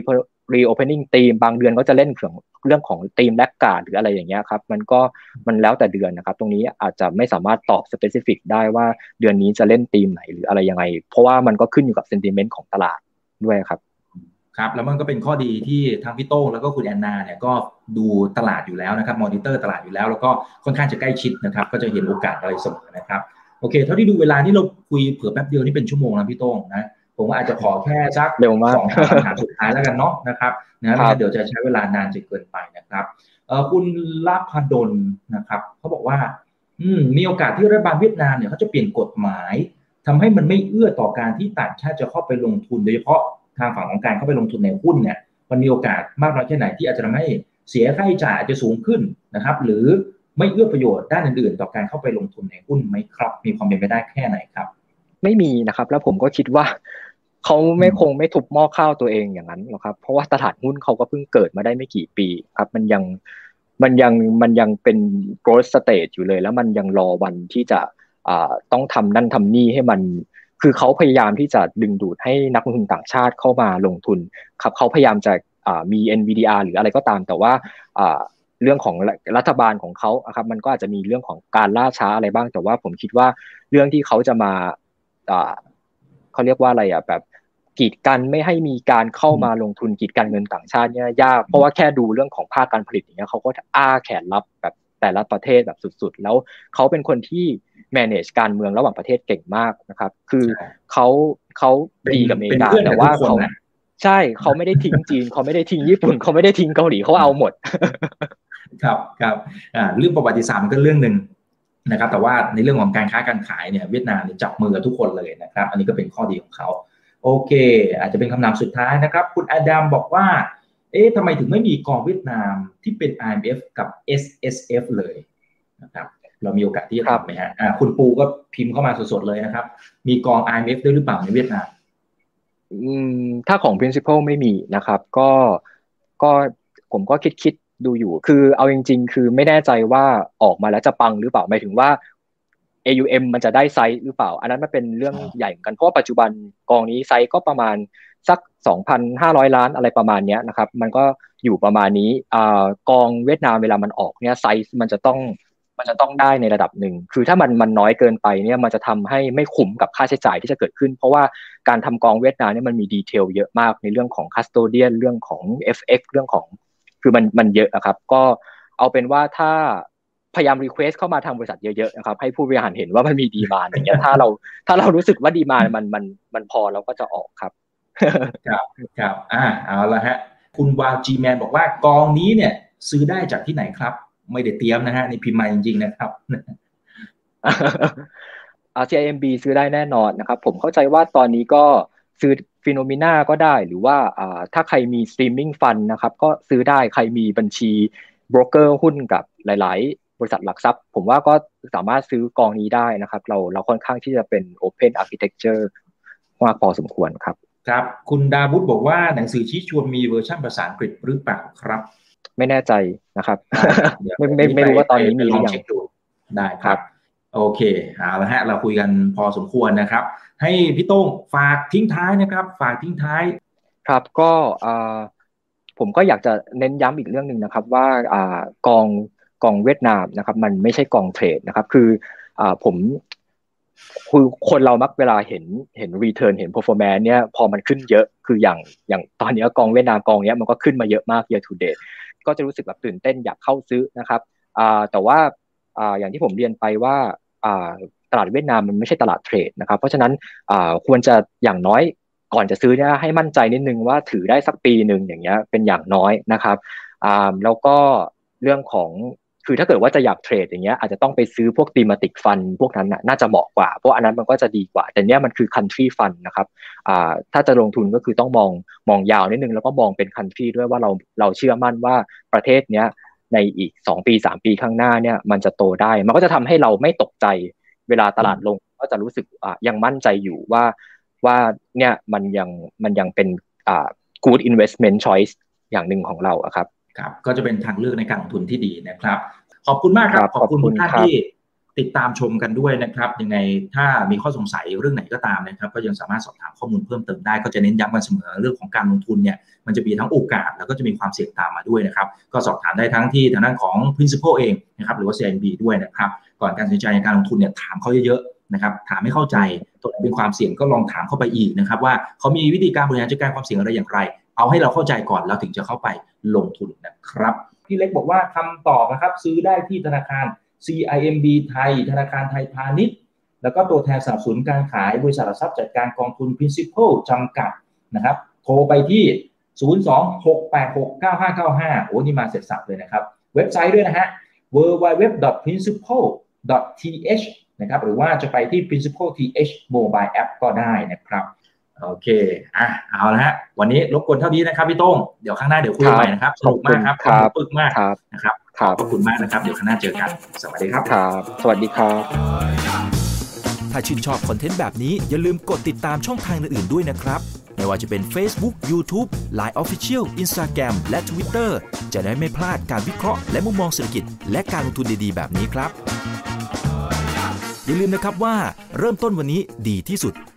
reopening ธีมบางเดือนก็จะเล่นเรื่องเรื่องของธีมแลกการหรืออะไรอย่างเงี้ยครับ มันก็มันแล้วแต่เดือนนะครับ ตรงนี้อาจจะไม่สามารถตอบ specific ได้ว่าเดือนนี้จะเล่นธีมไหนหรืออะไรยังไง เพราะว่ามันก็ขึ้นอยู่กับ sentiment ของตลาดด้วยครับครับแล้วมันก็เป็นข้อดีที่ทางพี่โต้งแล้วก็คุณแอนนาเนี่ยก็ดูตลาดอยู่แล้วนะครับมอนิเตอร์ตลาดอยู่แล้ว แล้วก็ค่อนข้างจะใกล้ชิดนะครับ ก็จะเห็นโอกาสอะไรเสมอนะครับ โอเค เท่าที่ดูเวลาที่เราคุยเผื่อแป๊บเดียวนี่เป็นชั่วโมงนะพี่โต้งนะผมอาจจะขอแค่สักสองคำถามสุดท้ายแล้วกันเนาะนะครับนะเดี๋ยวจะใช้เวลานานจะเกินไปนะครับเออคุณลาพดลนะครับเขาบอกว่า อืมมีโอกาสที่รัฐบาลเวียดนามเนี่ยเขาจะเปลี่ยนกฎหมายทำให้มันไม่เอื้อต่อการที่ต่างชาติจะเข้าไปลงทุนโดยเฉพาะทางฝั่งของการเข้าไปลงทุนในหุ้นเนี่ยมันมีโอกาสมากน้อยแค่ไหนที่อาจจะทำให้เสียค่าใช้จ่ายอาจจะสูงขึ้นนะครับ หรือ ไม่เอื้อประโยชน์ด้านอื่นๆ ต่อการเข้าไปลงทุนในหุ้นไหมครับ มีความเป็นไปได้แค่ไหนครับ ไม่มีนะครับ แล้วผมก็คิดว่าเขาไม่คงไม่ทุบหม้อข้าวตัวเองอย่างนั้นหรอกครับ เพราะว่าตลาดหุ้นเขาก็เพิ่งเกิดมาได้ไม่กี่ปีครับ มันยังมันยังมันยังเป็น growth stage อยู่เลย แล้วมันยังรอวันที่จะต้องทำนั่นทำนี่ให้มัน คือเขาพยายามที่จะดึงดูดให้นักลงทุนต่างชาติเข้ามาลงทุน ครับเขาพยายามจะมี NVDR หรืออะไรก็ตาม แต่ว่า เรื่องของรัฐบาลของเขาครับมันก็อาจจะมีเรื่องของการล่าช้าอะไรบ้าง แต่ว่าผมคิดว่าเรื่องที่เขาจะมาเขาเรียกว่าอะไรอะแบบกีดกันไม่ให้มีการเข้ามาลงทุนกีดกันเงินต่างชาติเนี่ยยากเพราะว่าแค่ดูเรื่องของภาคการผลิตอย่างเงี้ยเขาก็อ้าแขนรับแบบแต่ละประเทศแบบสุดๆ แล้วเขาเป็นคนที่ manage การเมืองระหว่างประเทศเก่งมากนะครับ คือเขาเขาดีกับอเมริกาแต่ว่าเขาใช่เขาไม่ได้ทิ้งจีนเขาไม่ได้ทิ้งญี่ปุ่นเขาไม่ได้ทิ้งเกาหลีเขาเอาหมด ครับครับเรื่องประวัติศาสตร์มันก็เรื่องหนึ่งนะครับ แต่ว่าในเรื่องของการค้าการขายเนี่ยเวียดนามจับมือกับทุกคนเลยนะครับ อันนี้ก็เป็นข้อดีของเขา โอเค อาจจะเป็นคำนามสุดท้ายนะครับ คุณอดัมบอกว่า เอ๊ะทำไมถึงไม่มีกองเวียดนามที่เป็น IMF กับ SSF เลยนะครับเรามีโอกาสที่จะทำไหมฮะคุณปูก็พิมพ์เข้ามาสดๆเลยนะครับ มีกอง IMF ด้วยหรือเปล่าในเวียดนามถ้าของ principal ไม่มีนะครับ ก็ก็ผมก็คิดคิด ดูอยู่ คือเอาจริง ๆ คือไม่แน่ใจว่าออกมาแล้วจะปังหรือเปล่าหมายถึงว่า AUM มันจะได้ไซส์หรือเปล่า อันนั้นมันเป็นเรื่องใหญ่เหมือนกันเพราะว่าปัจจุบันกองนี้ไซส์ก็ประมาณสัก 2,500 ล้านอะไรประมาณนี้นะครับ มันก็อยู่ประมาณนี้อ่ากองเวียดนามเวลามันออกเนี่ยไซส์มันจะต้องมันจะต้องได้ในระดับหนึ่ง คือถ้ามันมันน้อยเกินไปเนี่ยมันจะทำให้ไม่คุ้มกับค่าใช้จ่ายที่จะเกิดขึ้น เพราะว่าการทำกองเวียดนามเนี่ยมันมี detail เยอะมากในเรื่องของ custodian เรื่องของ FX เรื่องของ คือมันมันเยอะนะครับ ก็เอาเป็นว่าถ้าพยายาม request เข้ามาทางบริษัทเยอะๆนะครับให้ผู้บริหารเห็นว่ามันมี demand อย่างเงี้ยถ้าเราถ้าเรารู้สึกว่า demand มันมันมันพอเราก็จะออกครับครับครับอ่าเอาละฮะ คุณวาจีแมนบอกว่ากองนี้เนี่ย ซื้อได้จากที่ไหนครับ ไม่ได้เตรียมนะฮะในพิมพ์มาจริงๆนะครับ CIMB ซื้อได้แน่นอนนะครับ ผมเข้าใจว่าตอนนี้ก็ซื้อ Finnomena ก็ได้หรือว่าถ้าใครมี Streaming Fund นะครับก็ซื้อได้ใครมีบัญชีโบรกเกอร์หุ้นกับหลาย ๆ บริษัทหลักทรัพย์ ผมว่าก็สามารถซื้อกองนี้ได้นะครับ เราเราค่อนข้างที่จะเป็น Open Architecture มากพอสมควรครับ ครับ คุณดาวุฒบอกว่าหนังสือชี้ชวนมีเวอร์ชันภาษาอังกฤษหรือเปล่าครับ ไม่แน่ใจนะครับ ไม่ไม่ไม่รู้ว่าตอนนี้มีหรือยังได้ครับ โอเคเอาละฮะเราคุยกันพอสมควรนะครับ ให้พี่โต้งฝากทิ้งท้ายนะครับ ฝากทิ้งท้าย ครับก็ผมก็อยากจะเน้นย้ำอีกเรื่องหนึ่งนะครับ ว่ากองกองเวียดนามนะครับ มันไม่ใช่กองเทรดนะครับ คือผมคือคนเรามักเวลาเห็นเห็นรีเทิร์นเห็น performance เนี่ยพอมันขึ้นเยอะคืออย่างอย่างตอนนี้กองเวียดนามกองเนี้ยมันก็ขึ้นมาเยอะมาก year to date ก็จะรู้สึกแบบตื่นเต้นอยากเข้าซื้อนะครับแต่ว่าอย่างที่ผมเรียนไปว่า ตลาดเวียดนามมันไม่ใช่ตลาดเทรดนะครับ เพราะฉะนั้นควรจะอย่างน้อยก่อนจะซื้อเนี่ยให้มั่นใจนิดนึงว่าถือได้สักปีหนึ่งอย่างเงี้ยเป็นอย่างน้อยนะครับแล้วก็เรื่องของคือถ้าเกิดว่าจะอยากเทรดอย่างเงี้ยอาจจะต้องไปซื้อพวกตีมาติกฟันพวกนั้นน่าจะเหมาะกว่า เพราะอันนั้นมันก็จะดีกว่า แต่เนี้ยมันคือคันทรีฟันนะครับถ้าจะลงทุนก็คือต้องมองมองยาวนิดนึง แล้วก็มองเป็นคันทรีด้วยว่าเราเราเชื่อมั่นว่าประเทศเนี้ย ในอีก 2 ปี 3 ปีข้างหน้าเนี่ยมันจะโตได้ มันก็จะทำให้เราไม่ตกใจเวลาตลาดลง ก็จะรู้สึกอ่ายังมั่นใจอยู่ว่าว่าเนี่ยมันยังมันยังเป็นอ่า good investment choice อย่างหนึ่งของเราครับครับ ก็จะเป็นทางเลือกในการลงทุนที่ดีนะครับ ขอบคุณมากครับ ขอบคุณทุกท่านที่ ติดตามชมกันด้วยนะครับ ยังไงถ้ามีข้อสงสัยเรื่องไหนก็ตามนะครับ ก็ยังสามารถสอบถามข้อมูลเพิ่มเติมได้ก็จะเน้นย้ำกันเสมอเรื่องของการลงทุนเนี่ยมันจะมีทั้งโอกาสแล้วก็จะมีความเสี่ยงตามมาด้วยนะครับ ก็สอบถามได้ทั้งที่ทางด้านของ principal เองนะครับหรือว่า CNB ด้วยนะครับ ก่อนการตัดสินใจในการลงทุนเนี่ยถามเขาเยอะๆนะครับถามให้เข้าใจตัวไหนเป็นความเสี่ยงก็ลองถามเข้าไปอีกนะครับว่าเขามีวิธีการบริหารจัดการความเสี่ยงอะไรอย่างไร เอาให้เราเข้าใจก่อนแล้วถึงจะเข้าไปลงทุนนะครับพี่เล็กบอกว่าคำตอบนะครับซื้อได้ที่ธนาคาร CIMB ไทย ธนาคารไทยพาณิชย์ แล้วก็ตัวแทนสนับสนุนการขายบริษัทหลักทรัพย์จัดการกองทุน Principal จำกัดนะครับ โทรไปที่ 026869595 โอ้นี่มาเสร็จสับเลยนะครับ เว็บไซต์ด้วยนะฮะ www.principal.th นะครับหรือว่าจะไปที่ Principal TH Mobile App ก็ได้นะครับ โอเค อะ เอาละฮะ วันนี้รบกวนเท่านี้นะครับพี่โต้ง เดี๋ยวข้างหน้าเดี๋ยวคุยใหม่นะครับ สนุกมากครับขอบคุณมากนะครับ ขอบคุณมากนะครับ เดี๋ยวข้างหน้าเจอกัน สวัสดีครับ ครับ สวัสดีครับ ถ้าชื่นชอบคอนเทนต์แบบนี้อย่าลืมกดติดตามช่องทางอื่นๆด้วยนะครับ ไม่ว่าจะเป็น Facebook, YouTube, Line Official, Instagram และ Twitter จะได้ไม่พลาดการวิเคราะห์และมุมมองเศรษฐกิจ และการลงทุนดีๆ แบบนี้ครับ อย่าลืมนะครับว่าเริ่มต้นวันนี้ดีที่สุด